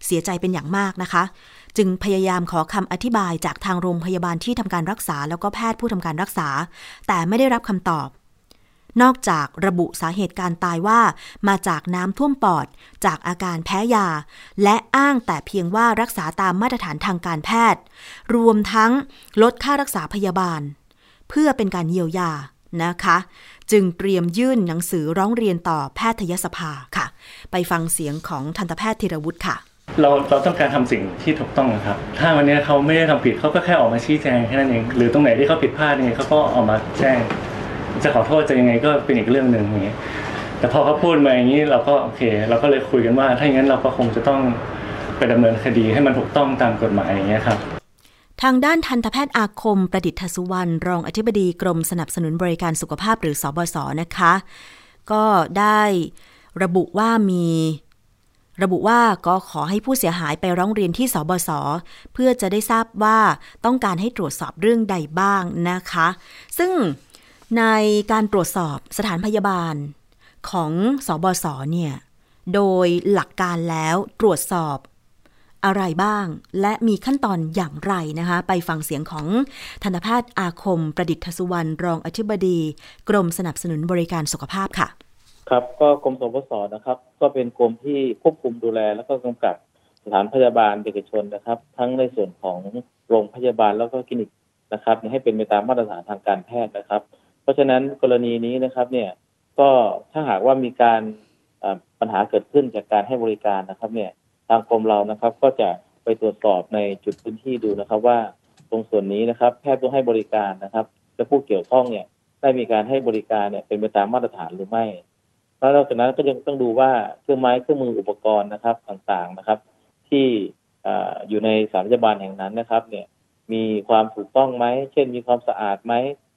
เสียใจเป็นอย่างมากนะคะ จึงพยายามขอคำอธิบายจากทางโรงพยาบาลที่ทำการรักษา แล้วก็แพทย์ผู้ทำการรักษา แต่ไม่ได้รับคำตอบ นอกจากระบุสาเหตุการตายว่า มาจากน้ำท่วมปอด จากอาการแพ้ยา และอ้างแต่เพียงว่ารักษาตามมาตรฐานทางการแพทย์ รวมทั้งลดค่ารักษาพยาบาล เพื่อเป็นการเยียวยานะคะ จึงเตรียมยื่นหนังสือร้องเรียนต่อแพทยสภาค่ะ ไปฟังเสียงของทันตแพทย์ธีรวุฒิค่ะเราเราต้องการทำสิ่งที่ถูกต้องครับ ถ้าวันนี้เขาไม่ได้ทำผิดเขาก็แค่ออกมาชี้แจงแค่นั้นเอง หรือตรงไหนที่เขาผิดพลาดเนี่ยเขาก็ออกมาแจ้ง จะขอโทษจะยังไงก็เป็นอีกเรื่องหนึ่งอย่างเงี้ย แต่พอเขาพูดมาอย่างนี้เราก็โอเค เราก็เลยคุยกันว่า ถ้าอย่างนั้นเราก็คงจะต้องไปดำเนินคดีให้มันถูกต้องตามกฎหมายอย่างเงี้ยครับ ทางด้านทันตแพทย์อาคมประดิษฐสุวรรณรองอธิบดีกรมสนับสนุนบริการสุขภาพหรือสอบศนะคะ ก็ได้ระบุว่ามีระบุว่าก็ขอให้ผู้เสียหายไปร้องเรียนที่สบศเพื่อจะได้ทราบว่าต้องการให้ตรวจสอบเรื่องใดบ้างนะคะ ซึ่งในการตรวจสอบสถานพยาบาลของสบศเนี่ย โดยหลักการแล้วตรวจสอบ อะไรบ้าง และมีขั้นตอนอย่างไรนะคะ ไปฟังเสียงของทันตแพทย์อาคมประดิษฐสุวรรณรองอธิบดี กรมสนับสนุนบริการสุขภาพค่ะ ครับก็กรมสปสนะครับ ก็เป็นกรมที่ควบคุมดูแล แล้วก็กำกับสถานพยาบาลเอกชนนะครับ ทั้งในส่วนของโรงพยาบาลแล้วก็คลินิกนะครับ ให้เป็นไปตามมาตรฐานทางการแพทย์นะครับ เพราะฉะนั้นกรณีนี้นะครับเนี่ยก็ถ้าหากว่ามีการปัญหาเกิดขึ้นจากการให้บริการนะครับเนี่ย ทางกรมเรานะครับ ก็จะไปตรวจสอบในจุดพื้นที่ดูนะครับ ว่าตรงส่วนนี้นะครับ แพทย์ต้องให้บริการนะครับ และผู้เกี่ยวข้องเนี่ยได้มีการให้บริการเนี่ยเป็นไปตามมาตรฐานหรือไม่แล้วนอกจากนั้นก็ยังต้องดูว่าเครื่องไม้เครื่องมืออุปกรณ์นะครับต่างๆนะครับ ที่อยู่ในสานพยาบาลแห่งนั้นนะครับ เนี่ยมีความถูกต้องไหม เช่น มีความสะอาดไหม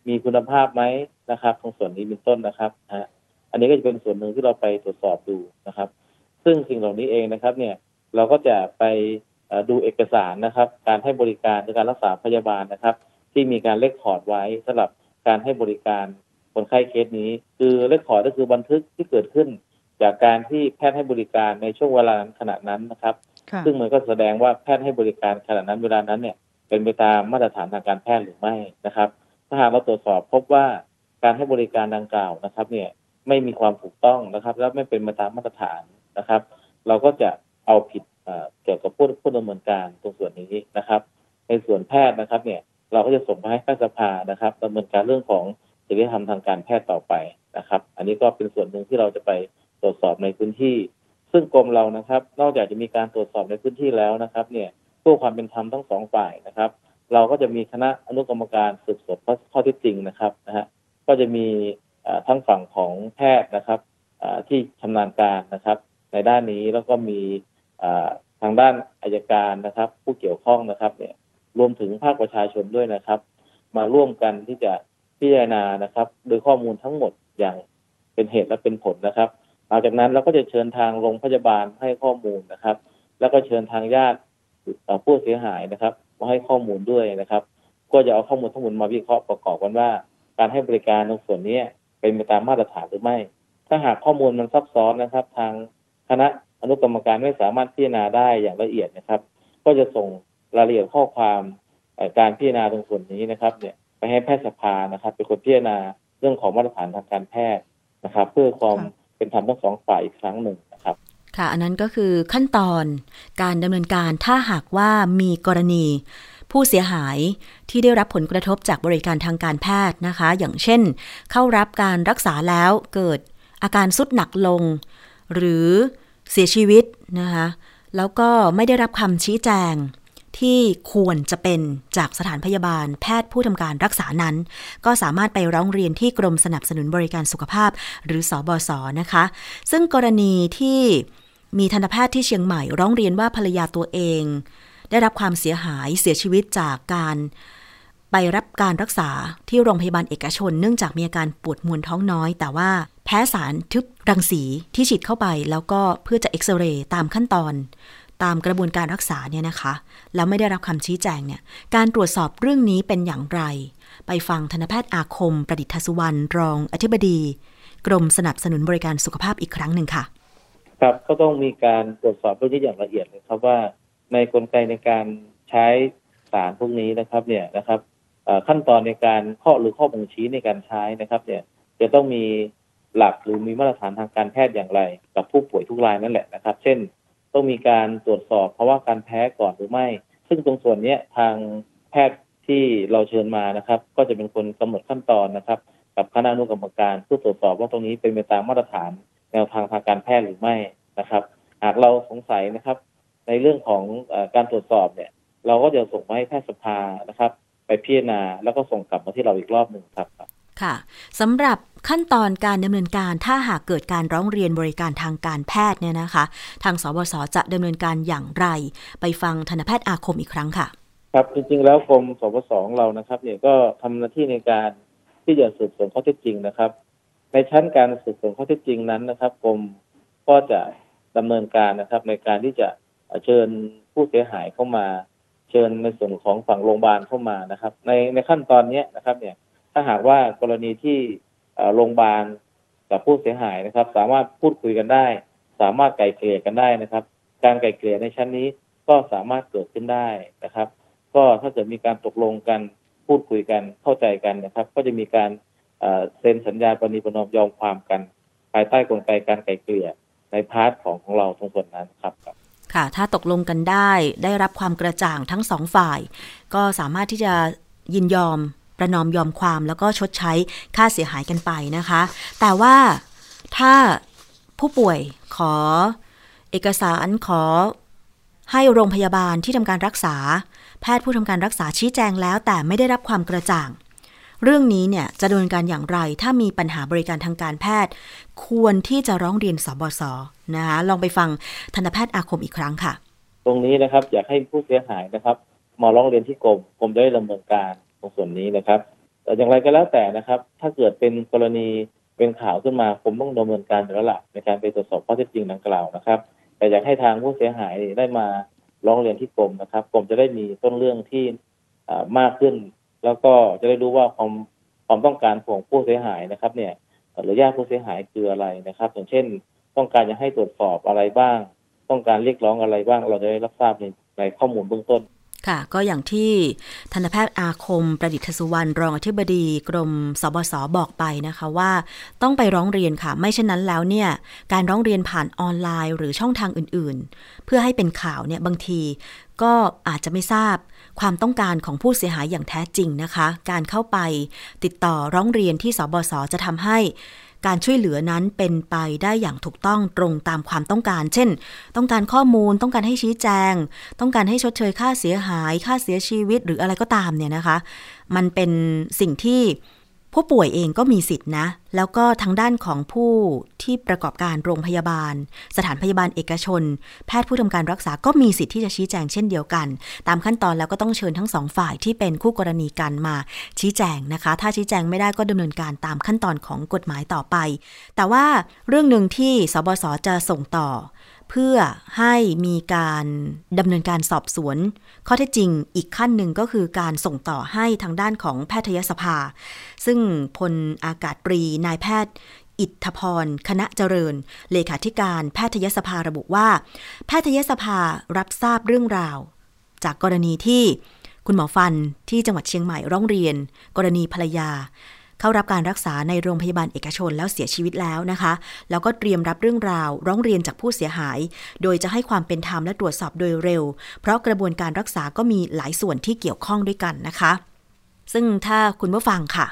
มีคุณภาพไหมนะครับ ตรงส่วนนี้เป็นต้นนะครับฮะอันนี้ก็จะเป็นส่วนหนึ่งที่เราไปตรวจสอบดูนะครับ ซึ่งสิ่งเหล่านี้เองนะครับ เนี่ย เราก็จะไปดูเอกสารนะครับ การให้บริการในการรักษาพยาบาลนะครับ ที่มีการเลขคอร์ดไว้สำหรับการให้บริการคนไข้เคสนี้ คือเลขคอร์ดก็คือบันทึกที่เกิดขึ้น จากการที่แพทย์ให้บริการในช่วงเวลาขณะนั้นนะครับ ซึ่งมันก็แสดงว่าแพทย์ให้บริการขณะนั้นเวลานั้นเนี่ย เป็นไปตามมาตรฐานทางการแพทย์หรือไม่นะครับ ถ้าหากเราตรวจสอบพบว่าการให้บริการดังกล่าวนะครับ เนี่ยไม่มีความถูกต้องนะครับ และไม่เป็นไปตามมาตรฐานนะครับ เราก็จะ เอาผิดเกี่ยวกับผู้ผู้ดำเนินการตรงส่วนนี้นะครับ ในส่วนแพทย์นะครับเนี่ยเราก็จะส่งไปให้แพทยสภานะครับดำเนินการเรื่องของจริยธรรมทางการแพทย์ต่อไปนะครับ อันนี้ก็เป็นส่วนหนึ่งที่เราจะไปตรวจสอบในพื้นที่ ซึ่งกรมเรานะครับ นอกจากจะมีการตรวจสอบในพื้นที่แล้วนะครับ เนี่ยเพื่อความเป็นธรรมทั้งสองฝ่ายนะครับ เราก็จะมีคณะอนุกรรมการสืบสวนข้อเท็จจริงนะครับนะฮะก็จะมีทั้งฝั่งของแพทย์นะครับที่ชำนาญการนะครับ ในด้านนี้แล้วก็มี ทางด้านอายการนะครับ ผู้เกี่ยวข้องนะครับเนี่ยรวมถึงภาคประชาชนด้วยนะครับ มาร่วมกันที่จะพิจารณานะครับ โดยข้อมูลทั้งหมดอย่างเป็นเหตุและเป็นผลนะครับหลังจากนั้นเราก็จะเชิญทางโรงพยาบาลให้ข้อมูลนะครับ แล้วก็เชิญทางญาติผู้เสียหายนะครับมาให้ข้อมูลด้วยนะครับ ก็จะเอาข้อมูลทั้งหมดมาวิเคราะห์ประกอบกันว่า การให้บริการในส่วนนี้เป็นไปตามมาตรฐานหรือไม่ ถ้าหากข้อมูลมันซับซ้อนนะครับ ทางคณะ อนุกรรมการไม่สามารถพิจารณาได้อย่างละเอียดนะครับ ก็จะส่งรายละเอียดข้อความการพิจารณาตรงส่วนนี้นะครับเนี่ยไปให้แพทยสภานะครับเป็นคนพิจารณาเรื่องของมาตรฐานทางการแพทย์นะครับ เพื่อความเป็นธรรมทั้งสองฝ่ายอีกครั้งหนึ่งนะครับ ค่ะ อันนั้นก็คือขั้นตอนการดำเนินการถ้าหากว่ามีกรณีผู้เสียหายที่ได้รับผลกระทบจากบริการทางการแพทย์นะคะ อย่างเช่น เข้ารับการรักษาแล้วเกิดอาการสุดหนักลง หรือ เสียชีวิตนะคะแล้วก็ไม่ได้รับคำชี้แจงที่ควรจะเป็นจากสถานพยาบาล แพทย์ผู้ทำการรักษานั้น ก็สามารถไปร้องเรียนที่กรมสนับสนุนบริการสุขภาพ หรือสอบศนะคะ ซึ่งกรณีที่มีทันตแพทย์ที่เชียงใหม่ ร้องเรียนว่าภรรยาตัวเอง ได้รับความเสียหายเสียชีวิตจากการไปรับการรักษาที่โรงพยาบาลเอกชน เนื่องจากมีอาการปวดมวนท้องน้อย แต่ว่า แพ้สารทึบรังสีที่ฉีดเข้าไป แล้วก็เพื่อจะเอ็กซเรย์ตามขั้นตอนตามกระบวนการรักษาเนี่ยนะคะ แล้วไม่ได้รับคำชี้แจงเนี่ย การตรวจสอบเรื่องนี้เป็นอย่างไร ไปฟังธนแพทย์อาคม ประดิษฐสุวรรณรองอธิบดี กรมสนับสนุนบริการสุขภาพอีกครั้งหนึ่งค่ะ ครับก็ต้องมีการตรวจสอบเรื่องนี้อย่างละเอียดเลยครับว่า ในกลไกในการใช้สารพวกนี้นะครับเนี่ยนะครับขั้นตอนในการข้อหรือข้อบ่งชี้ในการใช้นะครับเนี่ยจะต้องมี หลักหรือมีมาตรฐานทางการแพทย์อย่างไร กับผู้ป่วยทุกรายนั่นแหละนะครับ เช่น ต้องมีการตรวจสอบเพราะว่าการแพ้ก่อนหรือไม่ ซึ่งตรงส่วนนี้ทางแพทย์ที่เราเชิญมานะครับ ก็จะเป็นคนกำหนดขั้นตอนนะครับ กับคณะอนุกรรมการเพื่อตรวจสอบว่าตรงนี้เป็นไปตามมาตรฐาน แนวทางทางการแพทย์หรือไม่นะครับ หากเราสงสัยนะครับ ในเรื่องของอการตรวจสอบเนี่ย เราก็จะส่งมาให้แพทยสภานะครับ ไปพิจารณาแล้วก็ส่งกลับมาที่เราอีกรอบหนึ่งครับ ค่ะสำหรับขั้นตอนการดำเนินการถ้าหากเกิดการร้องเรียนบริการทางการแพทย์เนี่ยนะคะ ทางสบศจะดำเนินการอย่างไร ไปฟังทันแพทย์อาคมอีกครั้งค่ะ ครับจริงๆแล้วกรมสบศเรานะครับเนี่ยก็ทำหน้าที่ในการที่จะสืบสวนข้อเท็จจริงนะครับ ในชั้นการสืบสวนข้อเท็จจริงนั้นนะครับกรมก็จะดำเนินการนะครับ ในการที่จะเชิญผู้เสียหายเข้ามา เชิญในส่วนของฝั่งโรงพยาบาลเข้ามานะครับ ในในขั้นตอนนี้นะครับเนี่ย ถ้าหากว่ากรณีที่โรงพยาบาลกับผู้เสียหายนะครับ สามารถพูดคุยกันได้ สามารถไกลเกลี่ยกันได้นะครับ การไกลเกลี่ยในชั้นนี้ก็สามารถเกิดขึ้นได้นะครับ ก็ถ้าเกิดมีการตกลงกันพูดคุยกันเข้าใจกันนะครับ ก็จะมีการเซ็นสัญญาปณิประนอมยอมความกัน ภายใต้กลไกการไกลเกลี่ยในพาร์ทของของเราตรงส่วนนั้นครับค่ะ ถ้าตกลงกันได้ได้รับความกระจ่างทั้งสองฝ่าย ก็สามารถที่จะยินยอม ประนอมยอมความแล้วก็ชดใช้ค่าเสียหายกันไปนะคะ แต่ว่าถ้าผู้ป่วยขอเอกสารขอให้โรงพยาบาลที่ทำการรักษา แพทย์ผู้ทำการรักษาชี้แจงแล้ว แต่ไม่ได้รับความกระจ่าง เรื่องนี้เนี่ยจะดำเนินการอย่างไร ถ้ามีปัญหาบริการทางการแพทย์ ควรที่จะร้องเรียนสบศนะคะลองไปฟังทันตแพทย์อาคมอีกครั้งค่ะ ตรงนี้นะครับอยากให้ผู้เสียหายนะครับ มาร้องเรียนที่กรมกรมได้ดำเนินการ ตรงส่วนนี้นะครับ แต่อย่างไรก็แล้วแต่นะครับ ถ้าเกิดเป็นกรณีเป็นข่าวขึ้นมาผมต้องดำเนินการแล้วล่ะในการไปตรวจสอบข้อเท็จจริงดังกล่าวนะครับ แต่อยากให้ทางผู้เสียหายได้มาร้องเรียนที่กรมนะครับกรมจะได้มีต้นเรื่องที่มากขึ้น แล้วก็จะได้รู้ว่าความความต้องการของผู้เสียหายนะครับ เนี่ยหรือญาติผู้เสียหายคืออะไรนะครับ อย่างเช่น ต้องการจะให้ตรวจสอบอะไรบ้าง ต้องการเรียกร้องอะไรบ้าง เราจะได้รับทราบในในข้อมูลเบื้องต้น ค่ะ ก็อย่างที่ทันตแพทย์อาคมประดิษฐสุวรรณรองอธิบดีกรมสบศบอกไปนะคะว่าต้องไปร้องเรียนค่ะ ไม่เช่นนั้นแล้วเนี่ยการร้องเรียนผ่านออนไลน์หรือช่องทางอื่นๆ เพื่อให้เป็นข่าวเนี่ยบางทีก็อาจจะไม่ทราบความต้องการของผู้เสียหายอย่างแท้จริงนะคะ การเข้าไปติดต่อร้องเรียนที่สบศจะทำให้ การช่วยเหลือนั้นเป็นไปได้อย่างถูกต้องตรงตามความต้องการ เช่น ต้องการข้อมูล ต้องการให้ชี้แจง ต้องการให้ชดเชยค่าเสียหาย ค่าเสียชีวิตหรืออะไรก็ตามเนี่ยนะคะ มันเป็นสิ่งที่ ผู้ป่วยเองก็มีสิทธินะ แล้วก็ทางด้านของผู้ที่ประกอบการโรงพยาบาล สถานพยาบาลเอกชน แพทย์ผู้ทำการรักษาก็มีสิทธิ์ที่จะชี้แจงเช่นเดียวกัน ตามขั้นตอนแล้วก็ต้องเชิญทั้งสองฝ่ายที่เป็นคู่กรณีกันมาชี้แจงนะคะ ถ้าชี้แจงไม่ได้ก็ดำเนินการตามขั้นตอนของกฎหมายต่อไป แต่ว่าเรื่องหนึ่งที่สบศจะส่งต่อ เพื่อให้มีการดำเนินการสอบสวน ข้อเท็จจริงอีกขั้นหนึ่งก็คือการส่งต่อให้ทางด้านของแพทยสภา ซึ่งพลอากาศปรีนายแพทย์อิทธพร คณะเจริญ เลขาธิการแพทยสภาระบุว่า แพทยสภารับทราบเรื่องราว จากกรณีที่คุณหมอฟันที่จังหวัดเชียงใหม่ร้องเรียน กรณีภรรยา เข้ารับการรักษาในโรงพยาบาลเอกชนแล้วเสียชีวิตแล้วนะคะ แล้วก็เตรียมรับเรื่องราวร้องเรียนจากผู้เสียหาย โดยจะให้ความเป็นธรรมและตรวจสอบโดยเร็ว เพราะกระบวนการรักษาก็มีหลายส่วนที่เกี่ยวข้องด้วยกันนะคะ ซึ่งถ้าคุณผู้ฟังค่ะ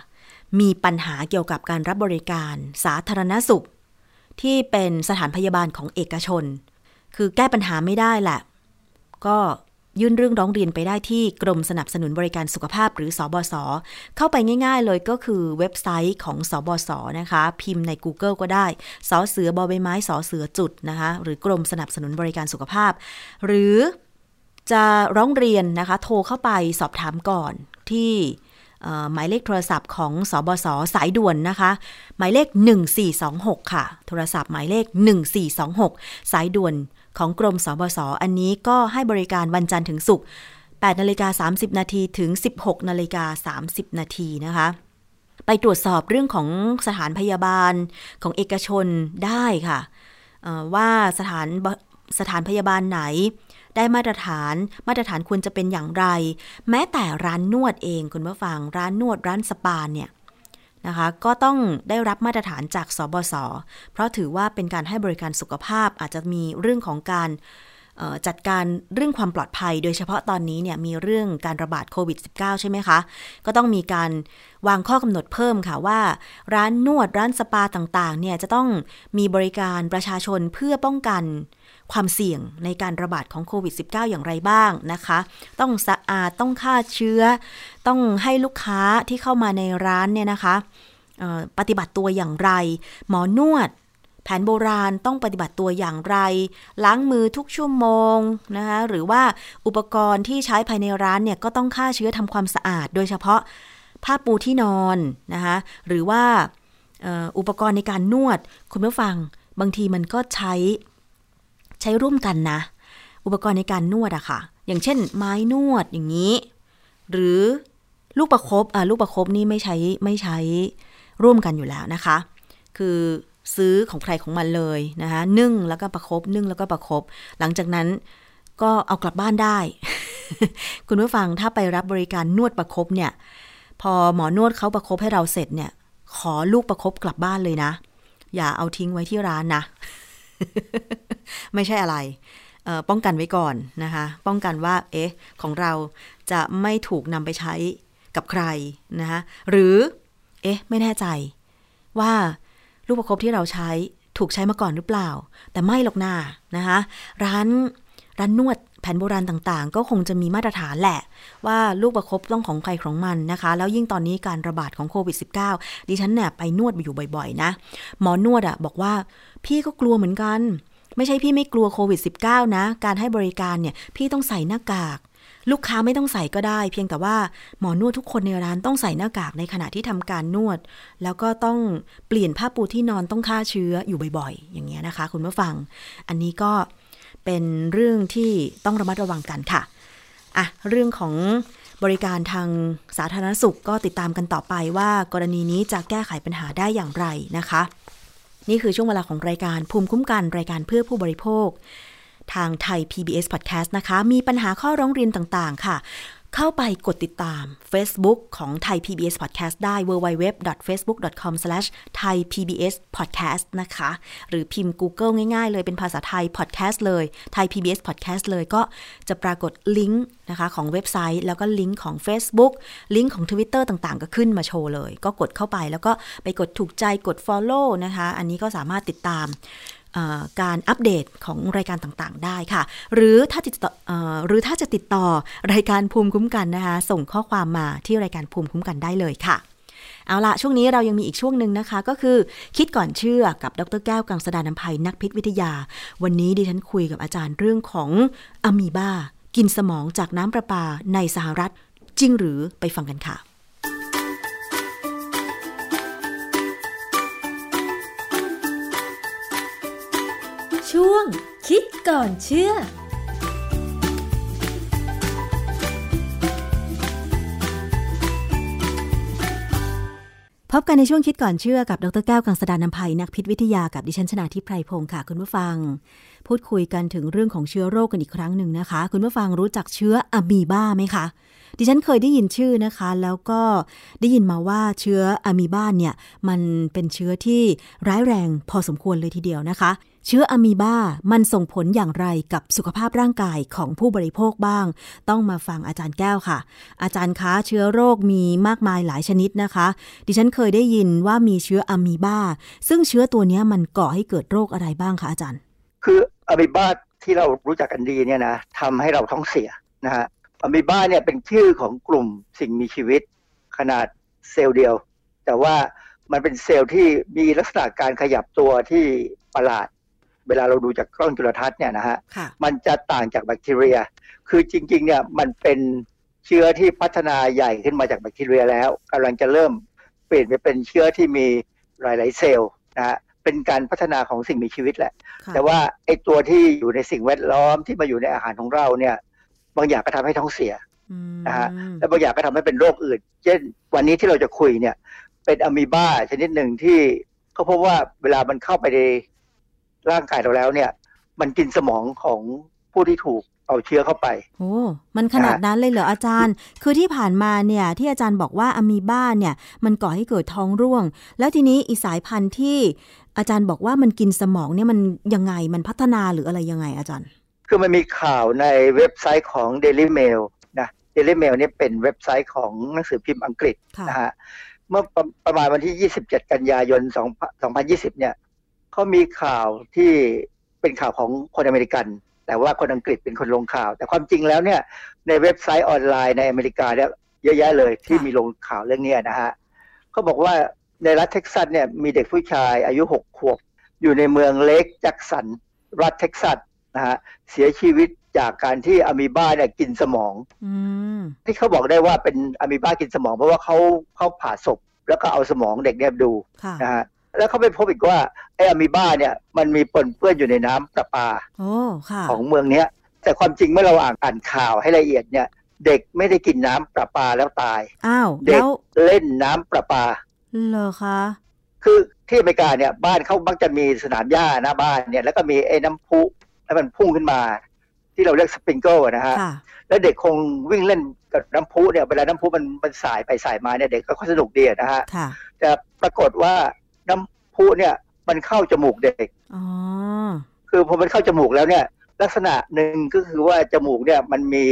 มีปัญหาเกี่ยวกับการรับบริการ สาธารณสุข ที่เป็นสถานพยาบาลของเอกชน คือแก้ปัญหาไม่ได้แหละก็ ยื่นเรื่องร้องเรียนไปได้ที่กรมสนับสนุนบริการสุขภาพหรือสอบศเข้าไปง่าย ๆ เลยก็คือเว็บไซต์ของสอบศนะคะ พิมพ์ใน Google ก็ได้สอเสือบอใบไม้สอเสือจุดนะคะหรือกรมสนับสนุนบริการสุขภาพ หรือจะร้องเรียนนะคะ โทรเข้าไปสอบถามก่อนที่หมายเลขโทรศัพท์ของสอบศสายด่วนนะคะ หมายเลข 1426 ค่ะ โทรศัพท์หมายเลข 1426 สายด่วน ของกรมสบศอันนี้ก็ให้บริการวันจันทร์ถึงศุกร์8นาฬิกา30 นาทีถึง 16นาฬิกา30 นาทีนะคะ ไปตรวจสอบเรื่องของสถานพยาบาลของเอกชนได้ค่ะว่าสถานสถานพยาบาลไหน ได้มาตรฐานมาตรฐานควรจะเป็นอย่างไร แม้แต่ร้านนวดเองคุณผู้ฟังร้านนวดร้านสปาเนี่ย นะคะ ก็ต้องได้รับมาตรฐานจากสบศเพราะถือว่าเป็นการให้บริการสุขภาพอาจจะมีเรื่องของการจัดการเรื่องความปลอดภัย โดยเฉพาะตอนนี้เนี่ยมีเรื่องการระบาดโควิด -19 ใช่ไหมคะ ก็ต้องมีการวางข้อกำหนดเพิ่มค่ะว่า ร้านนวดร้านสปาต่างๆเนี่ยจะต้องมีบริการประชาชนเพื่อป้องกัน ความเสี่ยงในการระบาดของโควิด -19 อย่างไรบ้างนะคะ ต้องสะอาดต้องฆ่าเชื้อ ต้องให้ลูกค้าที่เข้ามาในร้านเนี่ยนะคะปฏิบัติตัวอย่างไร หมอนวด แผนโบราณต้องปฏิบัติตัวอย่างไร ล้างมือทุกชั่วโมงนะคะหรือว่าอุปกรณ์ที่ใช้ภายในร้านเนี่ยก็ต้องฆ่าเชื้อทำความสะอาด โดยเฉพาะผ้าปูที่นอนนะคะหรือว่าอุปกรณ์ในการนวดคุณผู้ฟัง บางทีมันก็ใช้ ใช้ร่วมกันนะ อุปกรณ์ในการนวดอะค่ะ อย่างเช่น ไม้นวดอย่างนี้ หรือลูกประครบอ่าลูกประครบนี่ไม่ใช้ไม่ใช้ร่วมกันอยู่แล้วนะคะ คือซื้อของใครของมันเลยนะคะนึ่งแล้วก็ประครบนึ่งแล้วก็ประครบหลังจากนั้นก็เอากลับบ้านได้ คุณผู้ฟังถ้าไปรับบริการนวดประครบเนี่ย พอหมอนวดเขาประครบให้เราเสร็จเนี่ย ขอลูกประครบกลับบ้านเลยนะ อย่าเอาทิ้งไว้ที่ร้านนะ ไม่ใช่อะไร ป้องกันไว้ก่อนนะคะ ป้องกันว่า เอ๊ะ ของเราจะไม่ถูกนำไปใช้กับใครนะคะหรือ เอ๊ะ ไม่แน่ใจ ว่าลูกประคบที่เราใช้ถูกใช้มาก่อนหรือเปล่า แต่ไม่หรอกนานะคะร้านร้านนวด แผนโบราณต่างๆ ก็คงจะมีมาตรฐานแหละ ว่าลูกประครบต้องของใครของมันนะคะ แล้วยิ่งตอนนี้การระบาดของโควิด -19 ดิฉันเนี่ยไปนวดไปอยู่บ่อยๆ นะ หมอนวดอะบอกว่าพี่ก็กลัวเหมือนกัน ไม่ใช่พี่ไม่กลัวโควิด -19 นะ การให้บริการเนี่ยพี่ต้องใส่หน้ากาก ลูกค้าไม่ต้องใส่ก็ได้ เพียงแต่ว่าหมอนวดทุกคนในร้านต้องใส่หน้ากากในขณะที่ทำการนวด แล้วก็ต้องเปลี่ยนผ้าปูที่นอนต้องฆ่าเชื้ออยู่บ่อยๆ อย่างเงี้ยนะคะ คุณผู้ฟัง อันนี้ก็เเป็นเรื่องที่ต้องระมัดระวังกันค่ะอะเรื่องของบริการทางสาธารณสุขก็ติดตามกันต่อไปว่ากรณีนี้จะแก้ไขปัญหาได้อย่างไรนะคะ นี่คือช่วงเวลาของรายการภูมิคุ้มกันรายการเพื่อผู้บริโภค ทางไทย PBS Podcast นะคะ มีปัญหาข้อร้องเรียนต่างๆ ค่ะ เข้าไปกดติดตาม Facebook ของไทย PBS Podcast ได้ www.facebook.com/thaipbspodcast นะคะ หรือพิมพ์ Google ง่ายๆ เลยเป็นภาษาไทย podcast เลยไทย PBS Podcast เลยก็จะปรากฏลิงก์นะคะของเว็บไซต์ แล้วก็ลิงก์ของ Facebook ลิงก์ของ Twitter ต่างๆ ก็ขึ้นมาโชว์เลย ก็กดเข้าไปแล้วก็ไปกดถูกใจกด Follow นะคะ อันนี้ก็สามารถติดตาม การอัปเดตของรายการต่างๆ ได้ค่ะ หรือถ้าติดต่อหรือถ้าจะติดต่อรายการภูมิคุ้มกันนะคะ ส่งข้อความมาที่รายการภูมิคุ้มกันได้เลยค่ะ เอาละช่วงนี้เรายังมีอีกช่วงหนึ่งนะคะ ก็คือคิดก่อนเชื่อกับดรแก้วกังสดานนภัยนักพิษวิทยา วันนี้ดิฉันคุยกับอาจารย์เรื่องของอะมีบา กินสมองจากน้ำประปาในสหรัฐจริงหรือไปฟังกันค่ะ ช่วง คิดก่อนเชื่อพบกันในช่วงคิดก่อนเชื่อกับ ดรแก้วกังสดานนภัยนักพิษวิทยากับดิฉันชนาทิพไพรพงศ์ค่ะคุณผู้ฟัง พูดคุยกันถึงเรื่องของเชื้อโรคกันอีกครั้งหนึ่งนะคะ คุณผู้ฟังรู้จักเชื้ออะมีบ้าไหมคะ ดิฉันเคยได้ยินชื่อนะคะ แล้วก็ได้ยินมาว่าเชื้ออะมีบ้าเนี่ยมันเป็นเชื้อที่ร้ายแรงพอสมควรเลยทีเดียวนะคะ เชื้ออะมีบามันส่งผลอย่างไรกับสุขภาพร่างกายของผู้บริโภคบ้าง ต้องมาฟังอาจารย์แก้วค่ะ อาจารย์คะเชื้อโรคมีมากมายหลายชนิดนะคะ ดิฉันเคยได้ยินว่ามีเชื้ออะมีบาซึ่งเชื้อตัวนี้มันก่อให้เกิดโรคอะไรบ้างคะอาจารย์ คืออะมีบาที่เรารู้จักกันดีเนี่ยนะทำให้เราท้องเสียนะฮะ อะมีบาเนี่ยเป็นชื่อของกลุ่มสิ่งมีชีวิตขนาดเซลล์เดียว แต่ว่ามันเป็นเซลล์ที่มีลักษณะการขยับตัวที่ประหลาด เวลาเราดูจากกล้องจุลทรรศน์เนี่ยนะฮะมันจะต่างจากแบคทีเรีย คือจริงๆเนี่ยมันเป็นเชื้อที่พัฒนาใหญ่ขึ้นมาจากแบคทีเรียแล้วกำลังจะเริ่มเปลี่ยนไปเป็นเชื้อที่มีหลายๆเซลล์นะฮะเป็นการพัฒนาของสิ่งมีชีวิตแหละ แต่ว่าไอ้ตัวที่อยู่ในสิ่งแวดล้อมที่มาอยู่ในอาหารของเราเนี่ย บางอย่างก็ทำให้ท้องเสียนะฮะและบางอย่างก็ทำให้เป็นโรคอื่น เช่น วันนี้ที่เราจะคุยเนี่ย เป็นอะมีบาชนิดหนึ่งที่เขาพบว่าเวลามันเข้าไปในร่างกายเราแล้วเนี่ย มันกินสมองของผู้ที่ถูกเอาเชื้อเข้าไป โอ้ มันขนาดนั้นเลยเหรออาจารย์ คือที่ผ่านมาเนี่ย ที่อาจารย์บอกว่าอะมีบ้าเนี่ย มันก่อให้เกิดท้องร่วง แล้วทีนี้อีสายพันธุ์ที่อาจารย์บอกว่ามันกินสมองเนี่ยมันยังไง มันพัฒนาหรืออะไรยังไงอาจารย์ คือมันมีข่าวในเว็บไซต์ของ Daily Mail นะ Daily Mail เนี่ยเป็นเว็บไซต์ของหนังสือพิมพ์อังกฤษนะฮะเมื่อประมาณวันที่ 27 กันยายน 2020 เนี่ยเขามีข่าวที่เป็นข่าวของคนอเมริกัน แต่ว่าคนอังกฤษเป็นคนลงข่าว แต่ความจริงแล้วเนี่ยในเว็บไซต์ออนไลน์ในอเมริกาเนี่ยเยอะแยะเลยที่มีลงข่าวเรื่องนี้นะฮะเขาบอกว่าในรัฐเท็กซัสเนี่ยมีเด็กผู้ชายอายุหกขวบ อยู่ในเมือง Lake Jackson รัฐเท็กซัส นะฮะเสียชีวิตจากการที่อะมีบ้าเนี่ยกินสมองอืมที่เขาบอกได้ว่าเป็นอะมีบ้ากินสมอง เพราะว่าเขาเขาผ่าศพแล้วก็เอาสมองเด็กเนี่ยดูค่ะนะฮะแล้วเขาไปพบอีกว่าไอ้อะมีบ้าเนี่ยมันมีปนเปื้อนอยู่ในน้ำประปาโอ้ค่ะของเมืองเนี้ย แต่ความจริงเมื่อเราอ่านอ่านข่าวให้ละเอียดเนี่ย เด็กไม่ได้กินน้ำประปาแล้วตายอ้าวแล้วเด็กเล่นน้ำประปาเหรอคะคือที่อเมริกาเนี่ยบ้านเขามักจะมีสนามหญ้าหน้าบ้านเนี่ยแล้วก็มีไอ้น้ำพุ แล้วมันพุ่งขึ้นมา ที่เราเรียกสปริงเกิลนะฮะค่ะแล้วเด็กคงวิ่งเล่นกับน้ำพุเนี่ยเวลาน้ำพุมันมันส่ายไปส่ายมาเนี่ยเด็กก็สนุกดีนะฮะค่ะแต่ปรากฏว่าน้ำพุเนี่ยมันเข้าจมูกเด็กอ๋อคือพอมันเข้าจมูกแล้วเนี่ย ลักษณะหนึ่งก็คือว่าจมูกเนี่ยมันมี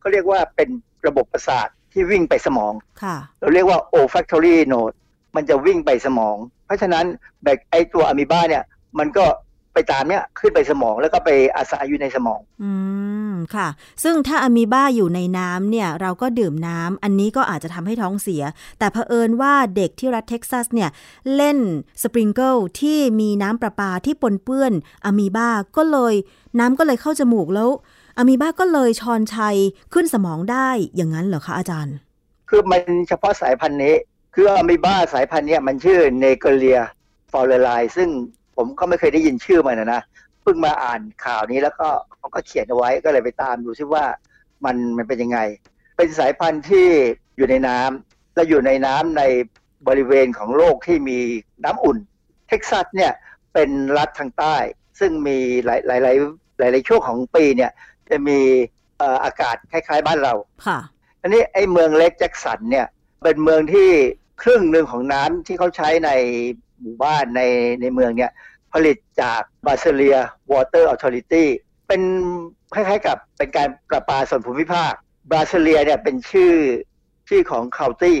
เขาเรียกว่าเป็นระบบประสาทที่วิ่งไปสมองค่ะเราเรียกว่า olfactory node มันจะวิ่งไปสมอง เพราะฉะนั้นแบบไอตัวอะมีบ้าเนี่ย มันก็ ไปตามเนี่ยขึ้นไปสมองแล้วก็ไปอาศัยอยู่ในสมอง อืมค่ะ ซึ่งถ้าอะมีบ้าอยู่ในน้ำเนี่ย เราก็ดื่มน้ำอันนี้ก็อาจจะทำให้ท้องเสีย แต่เผอิญว่าเด็กที่รัฐเท็กซัสเนี่ย เล่นสปริงเกิลที่มีน้ำประปาที่ปนเปื้อนอะมีบ้าก็เลย น้ำก็เลยเข้าจมูกแล้วอะมีบ้าก็เลยชอนไชขึ้นสมองได้อย่างนั้นเหรอคะอาจารย์ คือมันเฉพาะสายพันธุ์นี้ คืออะมีบ้าสายพันธุ์เนี้ยมันชื่อ Naegleria fowleri ซึ่ง ผมก็ไม่เคยได้ยินชื่อมันนะนะเพิ่งมาอ่านข่าวนี้แล้วก็เขาก็เขียนเอาไว้ก็เลยไปตามดูซิว่ามันมันเป็นยังไง เป็นสายพันธุ์ที่อยู่ในน้ำและอยู่ในน้ำในบริเวณของโลกที่มีน้ำอุ่น เท็กซัสเนี่ยเป็นรัฐทางใต้ ซึ่งมีหลายหลายหลายหลายหลายช่วงของปีเนี่ยจะมีเอ่ออากาศคล้าย ๆ บ้านเราค่ะอันนี้ไอ้เมืองเล็กแจ็คสันเนี่ยเป็นเมืองที่ครึ่งหนึ่งของน้ำที่เขาใช้ใน หมู่บ้านในในเมืองเนี่ยผลิตจากบาเซเลียวอเตอร์ออ t ริตี้เป็นคล้ายๆกับเป็นการประปาส่วนภูมิภาค Brazoria เนี่ยเป็นชื่อชื่อของคา u ตี้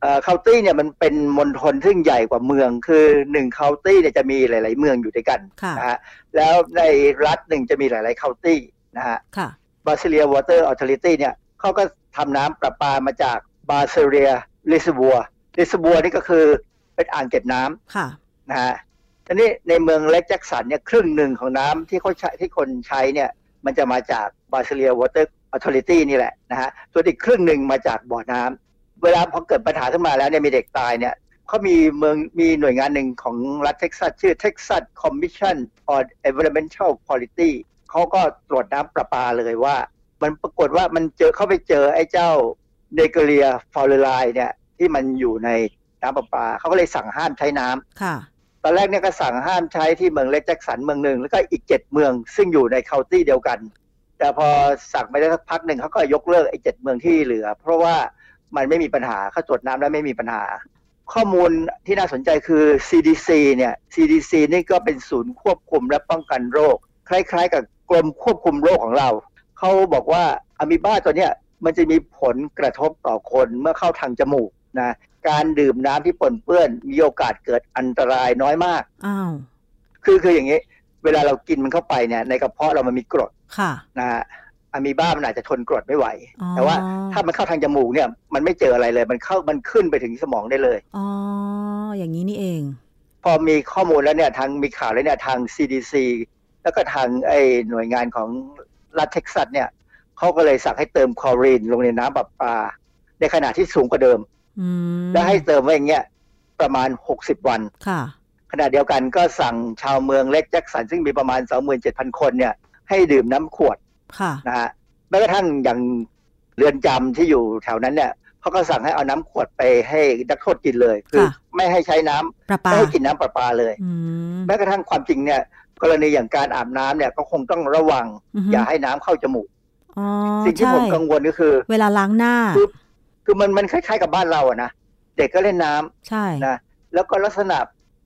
เอ่อคา u ตี้เนี่ยมันเป็นมณฑลซึ่งใหญ่กว่าเมืองคือหนึ่งคา u ตี้เนี่ยจะมีหลาย ๆ เมืองอยู่ด้วยกันค่ะนะฮะแล้วในรัฐหนึ่งจะมีหลายๆคา u ตี้นะฮะค่ะบาซิเลียวอเตอร์ออ t ริตี้เนี่ยเขาก็ทำน้ำประปามาจาก Brazoria Reservoir reservoir นี่ก็คือ เป็นอ่างเก็บน้ำค่ะนะฮะทีนี้ในเมือง Lake Jackson เนี่ยครึ่งหนึ่งของน้ำที่เขาใช้ที่คนใช้เนี่ย มันจะมาจากบาซิเลียวอเตอร์ออ t ริตี้นี่แหละนะฮะส่วนอีกครึ่งหนึ่งมาจากบ่อน้ำเวลาพอเกิดปัญหาขึ้นมาแล้วเนี่ยมีเด็กตายเนี่ยเขามีเมืองมีหน่วยงานหนึ่งของรัฐเท็กซัสชื่อ Texas Commission on Environmental Quality เขาก็ตรวจน้ำประปาเลยว่า มันปรากฏว่ามันเจอเข้าไปเจอไอ้เจ้าเนเกเลียฟอลไลเนี่ยที่มันอยู่ใน น้ำประปาเขาก็เลยสั่งห้ามใช้น้ำค่ะ ตอนแรกเนี่ยก็สั่งห้ามใช้ที่เมืองเล็กแจ็คสันเมืองหนึ่งแล้วก็อีกเจ็ดเมืองซึ่งอยู่ในเคาน์ตี้เดียวกัน แต่พอสั่งไปได้สักพักหนึ่งเขาก็ยกเลิกไอ้เจ็ดเมืองที่เหลือ เพราะว่ามันไม่มีปัญหาเขาตรวจน้ำแล้วไม่มีปัญหา ข้อมูลที่น่าสนใจคือ CDC เนี่ย CDC นี่ก็เป็นศูนย์ควบคุมและป้องกันโรค คล้าย ๆ กับกรมควบคุมโรคของเราเขาบอกว่าอะมีบ้าตัวเนี้ยมันจะมีผลกระทบต่อคนเมื่อเข้าทางจมูกนะ การดื่มน้ำที่ปนเปื้อน มีโอกาสเกิดอันตรายน้อยมากอ้าวคือคืออย่างนี้ เวลาเรากินมันเข้าไปเนี่ย ในกระเพาะเรามันมีกรดค่ะนะฮะอะมีบ้ามันอาจจะทนกรดไม่ไหวอ๋อแต่ว่าถ้ามันเข้าทางจมูกเนี่ย มันไม่เจออะไรเลย มันเข้ามันขึ้นไปถึงสมองได้เลย อ๋อ อย่างนี้นี่เอง พอมีข้อมูลแล้วเนี่ยทางมีข่าวแล้วเนี่ยทาง CDC แล้วก็ทางไอ้หน่วยงานของรัฐเท็กซัสเนี่ยเขาก็เลยสั่งให้เติมคลอรีนลงในน้ำประปา ในขณะที่สูงกว่าเดิมอืม และให้เติมไว้อย่างเงี้ยประมาณ60วันค่ะขณะเดียวกันก็สั่งชาวเมืองเล็กแจ็คสันซึ่งมีประมาณ 27,000 คนเนี่ยให้ดื่มน้ำขวดค่ะนะฮะแม้กระทั่งอย่างเรือนจำที่อยู่แถวนั้นเนี่ยเขาก็สั่งให้เอาน้ำขวดไปให้นักโทษกินเลย คือค่ะไม่ให้ใช้น้ำประปาไม่ให้กินน้ำประปาเลยอืมแม้กระทั่งความจริงเนี่ยกรณีอย่างการอาบน้ำเนี่ยก็คงต้องระวังอือฮึอย่าให้น้ำเข้าจมูกอ๋อสิ่งที่ใช่ผมกังวลก็คือ เวลาล้างหน้า คือคือมันมันคล้ายๆกับบ้านเราอะนะเด็กก็เล่นน้ำใช่นะแล้วก็ลักษณะ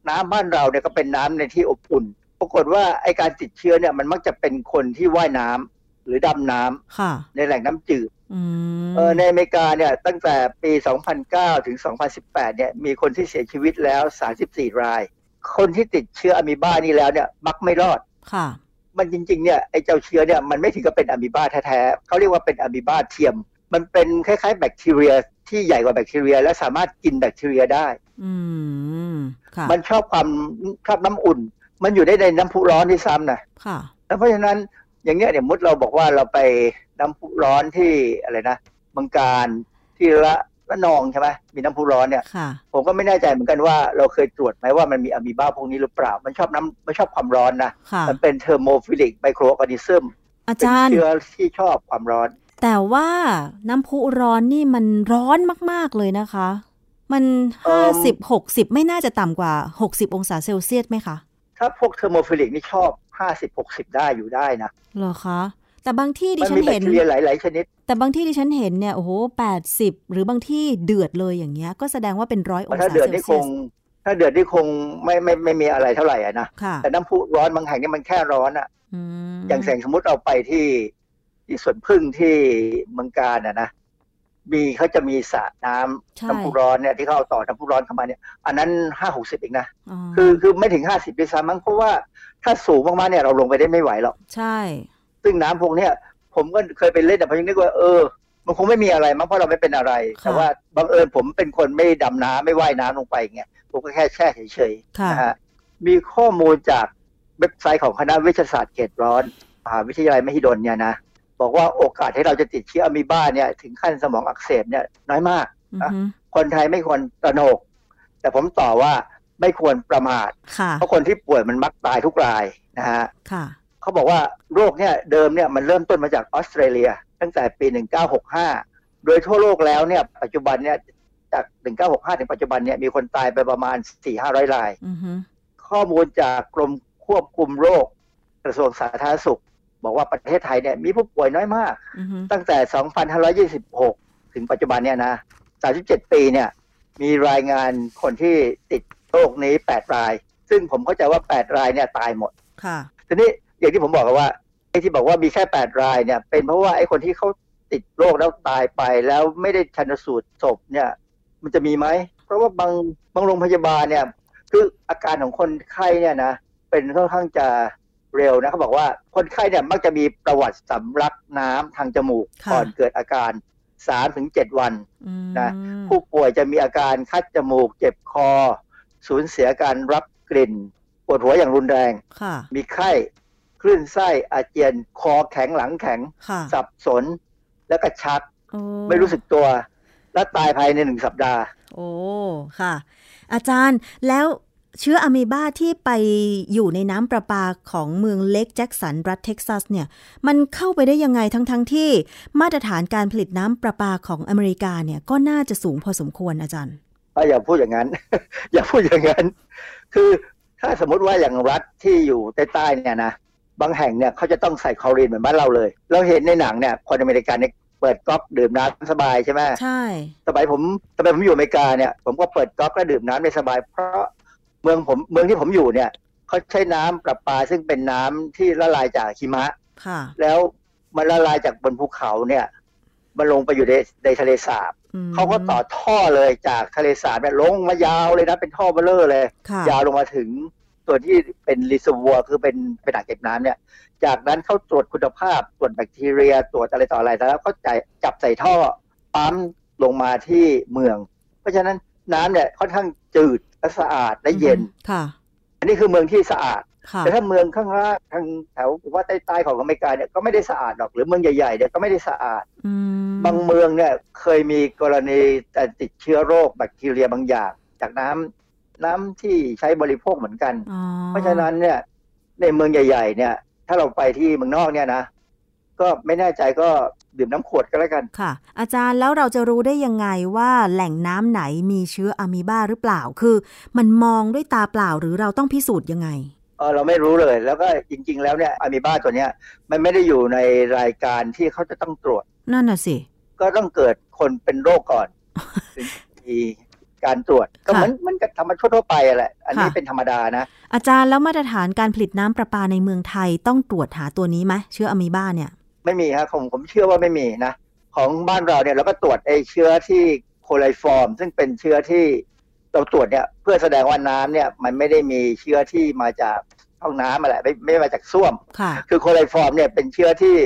น้ำบ้านเราเนี่ยก็เป็นน้ำในที่อบอุ่น ปรากฏว่าไอการติดเชื้อเนี่ยมันมักจะเป็นคนที่ว่ายน้ำหรือดำน้ำค่ะในแหล่งน้ำจืดอืมเออในอเมริกาเนี่ยตั้งแต่ปี 2009 ถึง 2018 เนี่ยมีคนที่เสียชีวิตแล้ว 34 ราย คนที่ติดเชื้ออะมีบ้านี่แล้วเนี่ยมักไม่รอดค่ะ มันจริงๆเนี่ยไอ้เจ้าเชื้อเนี่ยมันไม่ถึงกับเป็นอะมีบาแท้ๆเขาเรียกว่าเป็นอะมีบาเทียม มันเป็นคล้ายๆ แบคทีเรียที่ใหญ่กว่าแบคทีเรีย และสามารถกินแบคทีเรียได้อืมค่ะมันชอบความชอบน้ำอุ่น มันอยู่ได้ในน้ำพุร้อนที่ซ้ำนะค่ะแล้วเพราะฉะนั้นอย่างเนี้ยเดี๋ยวมุดเราบอกว่าเราไปน้ำพุร้อนที่อะไรนะเมืองกาญจน์ที่ระ ระนองใช่ไหมมีน้ำพุร้อนเนี่ยค่ะผมก็ไม่แน่ใจเหมือนกันว่าเราเคยตรวจไหมว่ามันมีอะมีบาพวกนี้หรือเปล่า มันชอบน้ำมันชอบความร้อนนะค่ะมันเป็น thermophilic microorganism อาเป็นจารย์เชื้อที่ชอบความร้อน แต่ว่าน้ำพุร้อนนี่มันร้อนมากๆเลยนะคะ มันเอิ่มห้ามสิบหกสิบไม่น่าจะต่ำกว่าหกสิบองศาเซลเซียสไหมคะ ถ้าพวก thermophilic นี่ชอบห้าสิบหกสิบได้อยู่ได้นะเหรอคะแต่บางที่ดิมันฉันมีแบคเห็นทีเรียหลายๆชนิด แต่บางที่ดิฉันเห็นเนี่ยโอ้โหแปดสิบหรือบางที่เดือดเลยอย่างเงี้ย ก็แสดงว่าเป็นร้อยองศาถ้าเซเดือดลนี่คเซียงสถ้าเดือดนี่คงไม่ไม่ไม่มีอะไรเท่าไหร่อะนะค่ะแต่น้ำพุร้อนบางแห่งนี่มันแค่ร้อนอะอืมอย่างแสงสมมติเราไปที่ ที่สวนพึ่งที่เมืองการอะนะมีเขาจะมีสระน้ำใช่น้ำพุร้อนเนี่ยที่เขาเอาต่อน้ำพุร้อนเข้ามาเนี่ย อันนั้นห้าหกสิบเองนะอ๋อคือคือไม่ถึงห้าสิบด้วยซ้ำมั้งเพราะว่าถ้าสูงมากๆเนี่ยเราลงไปได้ไม่ไหวหรอกใช่ ซึ่งน้ำพวกเนี้ยผมก็เคยไปเล่นแต่ผมยังนึกว่าเออ มันคงไม่มีอะไรมั้งเพราะเราไม่เป็นอะไร แต่ว่าบังเอิญผมเป็นคนไม่ดำน้ำไม่ว่ายน้ำลงไปอย่างเงี้ยผมก็แค่แช่เฉยๆค่ะนะฮะมีข้อมูลจากเว็บไซต์ของคณะวิทยาศาสตร์เขตร้อนมหาวิทยาลัยมหิดลเนี่ยนะ บอกว่าโอกาสที่เราจะติดเชื้ออะมีบ้าเนี่ย ถึงขั้นสมองอักเสบเนี่ยน้อยมากอือฮึคนไทยไม่ควรตระหนก แต่ผมต่อว่าไม่ควรประมาทค่ะเพราะคนที่ป่วยมันมักตายทุกรายนะฮะค่ะเขาบอกว่าโรคเนี่ยเดิมเนี่ยมันเริ่มต้นมาจากออสเตรเลีย ตั้งแต่ปี 1965 โดยทั่วโลกแล้วเนี่ยปัจจุบันเนี่ยจาก 1965 ถึงปัจจุบันเนี่ยมีคนตายไปประมาณ 4-500รายอือฮึข้อมูลจากกรมควบคุมโรคกระทรวงสาธารณสุข บอกว่าประเทศไทยเนี่ยมีผู้ป่วยน้อยมากอือฮึตั้งแต่ 2526 ถึงปัจจุบันเนี่ยนะ 37 ปีเนี่ยมีรายงานคนที่ติดโรคนี้ 8 ราย ซึ่งผมเข้าใจว่า 8 รายเนี่ยตายหมด ค่ะ ทีนี้อย่างที่ผมบอกกันว่าไอ้ที่บอกว่ามีแค่ 8 รายเนี่ยเป็นเพราะว่าไอ้คนที่เขาติดโรคแล้วตายไปแล้วไม่ได้ชันสูตรศพเนี่ยมันจะมีไหม เพราะว่าบางบางโรงพยาบาลเนี่ยคืออาการของคนไข้เนี่ยนะเป็นค่อนข้างจะ เร็วนะเขาบอกว่าคนไข้เนี่ยมักจะมีประวัติสำลักน้ำทางจมูกค่ะก่อนเกิดอาการ3-7วันอืมนะผู้ป่วยจะมีอาการคัดจมูก เจ็บคอ สูญเสียการรับกลิ่น ปวดหัวอย่างรุนแรงค่ะมีไข้คลื่นไส้อาเจียนคอแข็งหลังแข็งค่ะสับสนแล้วก็ชักโอ้ไม่รู้สึกตัว และตายภายในหนึ่งสัปดาห์ โอ้ ค่ะ อาจารย์แล้ว เชื้ออะมีบาที่ไปอยู่ในน้ำประปาของเมือง Lake Jackson รัฐเท็กซัสเนี่ย มันเข้าไปได้ยังไงทั้งๆที่มาตรฐานการผลิตน้ำประปาของอเมริกาเนี่ยก็น่าจะสูงพอสมควรอาจารย์อะอย่าพูดอย่างนั้น อย่าพูดอย่างนั้น คือถ้าสมมติว่าอย่างรัฐที่อยู่ใต้ๆเนี่ยนะบางแห่งเนี่ยเขาจะต้องใส่คลอรีนเหมือนบ้านเราเลย เราเห็นในหนังเนี่ยคนอเมริกันเนี่ยเปิดก๊อกดื่มน้ำสบายใช่ไหมใช่สมัยผมสมัยผมอยู่อเมริกาเนี่ยผมก็เปิดก๊อกแล้วดื่มน้ำได้สบาย เพราะ เมืองผมเมืองที่ผมอยู่เนี่ยเขาใช้น้ำประปาซึ่งเป็นน้ำที่ละลายจากหิมะค่ะ แล้วมันละลายจากบนภูเขาเนี่ย มันลงไปอยู่ในในทะเลสาบอืมเขาก็ต่อท่อเลยจากทะเลสาบเนี่ยลงมายาวเลยนะเป็นท่อเบ้อเร่อเลยค่ะยาวลงมาถึงตัวที่เป็น reservoir คือเป็นเป็นอ่างเก็บน้ำเนี่ย จากนั้นเขาตรวจคุณภาพตรวจแบคทีเรียตรวจอะไรต่ออะไรแล้วเขาจ่ายจับใส่ท่อปั๊มลงมาที่เมือง เพราะฉะนั้นน้ำเนี่ยค่อนข้างจืด และสะอาดและเย็นค่ะ อันนี้คือเมืองที่สะอาดค่ะแต่ถ้าเมืองข้างล่างทางแถวผมว่าใต้ๆของอเมริกาเนี่ยก็ไม่ได้สะอาดหรอกหรือเมืองใหญ่ๆเนี่ยก็ไม่ได้สะอาดอืมบางเมืองเนี่ยเคยมีกรณีแต่ติดเชื้อโรคแบคทีเรียบางอย่าง จากน้ำน้ำที่ใช้บริโภคเหมือนกันอ๋อเพราะฉะนั้นเนี่ยในเมืองใหญ่ ๆ เนี่ย ถ้าเราไปที่เมืองนอกเนี่ยนะก็ไม่แน่ใจก็ ดื่มน้ำขวดก็แล้วกันค่ะ อาจารย์แล้วเราจะรู้ได้ยังไงว่าแหล่งน้ำไหนมีเชื้ออะมีบาหรือเปล่า คือมันมองด้วยตาเปล่าหรือเราต้องพิสูจน์ยังไงเออเราไม่รู้เลยแล้วก็จริง ๆ แล้วเนี่ยอะมีบ้าตัวเนี้ยมันไม่ได้อยู่ในรายการที่เขาจะต้องตรวจ นั่นน่ะสิ ก็ต้องเกิดคนเป็นโรคก่อนถึงมีการตรวจก็เหมือนมันกับธรรมชาติทั่วไปอะแหละ อันนี้ค่ะเป็นธรรมดานะ อาจารย์แล้วมาตรฐานการผลิตน้ำประปาในเมืองไทยต้องตรวจหาตัวนี้ไหมเชื้ออะมีบาเนี่ย ไม่มีครับผมผมเชื่อว่าไม่มีนะ ของบ้านเราเนี่ยเราก็ตรวจไอ้เชื้อที่โคไลฟอร์ม ซึ่งเป็นเชื้อที่เราตรวจเนี่ยเพื่อแสดงว่าน้ำเนี่ยมันไม่ได้มีเชื้อที่มาจากห้องน้ำอะไรไม่ไม่ได้มาจากส้วมค่ะคือโคไลฟอร์มเนี่ยเป็นเชื้อที่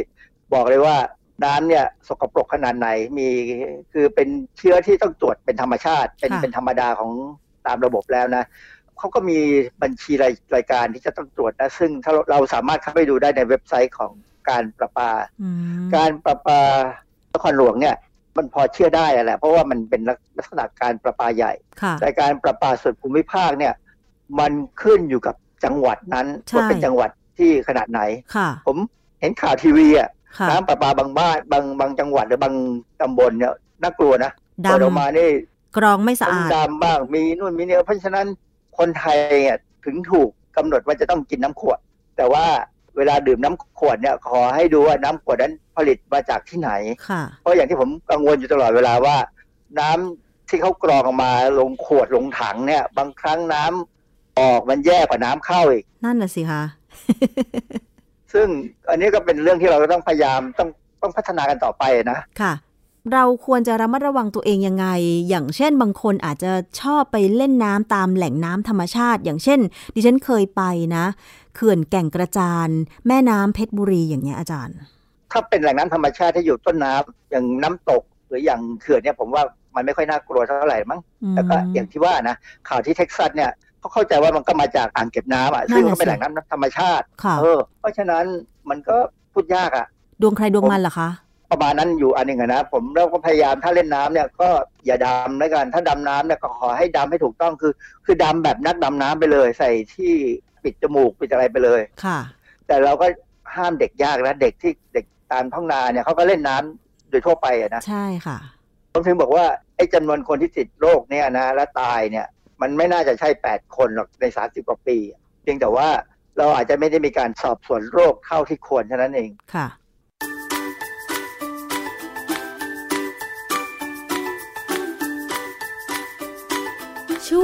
บอกเลยว่าน้ำเนี่ยสกปรกขนาดไหนมีคือเป็นเชื้อที่ต้องตรวจเป็นธรรมชาติ เป็นค่ะเป็นธรรมดาของตามระบบแล้วนะเขาก็มีบัญชีรายรายการที่จะต้องตรวจนะ ซึ่งถ้าเราเราสามารถเข้าไปดูได้ในเว็บไซต์ของ การประปาอืมการประปานครหลวงเนี่ยมันพอเชื่อได้แหละเพราะว่ามันเป็นลักษณะการประปาใหญ่ค่ะแต่การประปาส่วนภูมิภาคเนี่ย มันขึ้นอยู่กับจังหวัดนั้นใช่ว่าเป็นจังหวัดที่ขนาดไหนค่ะผมเห็นข่าวทีวีอะค่ะน้ำประปาบางบ้านบางบางจังหวัดหรือบางตำบลเนี่ยน่ากลัวนะดเปิดออกมานี่ำกรองไม่สะอาดดำบ้างมีนู่นมีนี่เพราะฉะนั้นคนไทยเนี่ยถึงถูกกำหนดว่าจะต้องกินน้ำขวด แต่ว่า เวลาดื่มน้ำขวดเนี่ยขอให้ดูว่าน้ำขวดนั้นผลิตมาจากที่ไหนค่ะเพราะอย่างที่ผมกังวลอยู่ตลอดเวลาว่า น้ำที่เขากรองออกมาลงขวดลงถังเนี่ย บางครั้งน้ำออกมันแย่กว่าน้ำเข้าอีก นั่นน่ะสิคะซึ่งอันนี้ก็เป็นเรื่องที่เราต้องพยายามต้องต้องพัฒนากันต่อไปนะ ค่ะ เราควรจะระมัดระวังตัวเองยังไง อย่างเช่นบางคนอาจจะชอบไปเล่นน้ำตามแหล่งน้ำธรรมชาติ อย่างเช่น ดิฉันเคยไปนะ เขื่อนแก่งกระจาน แม่น้ำเพชรบุรีอย่างเงี้ยอาจารย์ ถ้าเป็นแหล่งน้ำธรรมชาติที่อยู่ต้นน้ำอย่างน้ำตกหรืออย่างเขื่อนเนี่ยผมว่ามันไม่ค่อยน่ากลัวเท่าไหร่มั้งอืมแล้วก็อย่างที่ว่านะข่าวที่เท็กซัสเนี่ยเขาเข้าใจว่ามันก็มาจากอ่างเก็บน้ำอะซึ่งนั่นน่ะก็เป็นสิแหล่งน้ำธรรมชาติค่ะเออเพราะฉะนั้นมันก็พูดยากอะ ดวงใครดวงมันเหรอคะ ประมาณนั้นอยู่อันหนึ่งอะนะผมเราก็พยายามถ้าเล่นน้ำเนี่ยก็อย่าดำแล้วกัน ถ้าดำน้ำเนี่ยก็ขอให้ดำให้ถูกต้องคือ คือดำแบบนักดำน้ำไปเลย ใส่ที่ปิดจมูกปิดอะไรไปเลยค่ะ แต่เราก็ห้ามเด็กยากนะเด็กที่เด็กตามท้องนาเนี่ยเขาก็เล่นน้ำโดยทั่วไปอะนะใช่ค่ะผมถึงบอกว่าไอ้จำนวนคนที่ติดโรคเนี่ยนะและตายเนี่ย มันไม่น่าจะใช่แปดคนหรอกในสามสิบกว่าปี เพียงแต่ว่าเราอาจจะไม่ได้มีการสอบสวนโรคเท่าที่ควรเท่านั้นเองค่ะ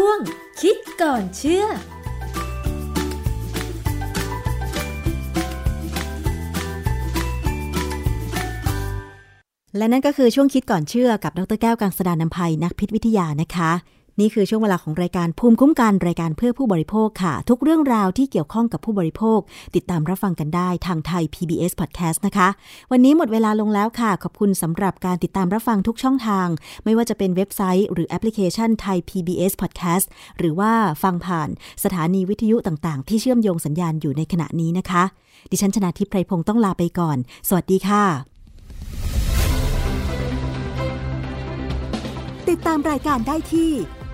ช่วง คิดก่อนเชื่อและนั่นก็คือช่วงคิดก่อนเชื่อกับดรแก้วกังสดานนภัยนักพิษวิทยานะคะ นี่คือช่วงเวลาของรายการภูมิคุ้มกันรายการเพื่อผู้บริโภคค่ะ ทุกเรื่องราวที่เกี่ยวข้องกับผู้บริโภค ติดตามรับฟังกันได้ทางไทย PBS Podcast นะคะ วันนี้หมดเวลาลงแล้วค่ะ ขอบคุณสำหรับการติดตามรับฟังทุกช่องทาง ไม่ว่าจะเป็นเว็บไซต์ หรือแอปพลิเคชันไทย PBS Podcast หรือว่าฟังผ่านสถานีวิทยุต่างๆ ที่เชื่อมโยงสัญญาณอยู่ในขณะนี้นะคะ ดิฉันชนะทิพไพรพงศ์ต้องลาไปก่อน สวัสดีค่ะติดตามรายการได้ที่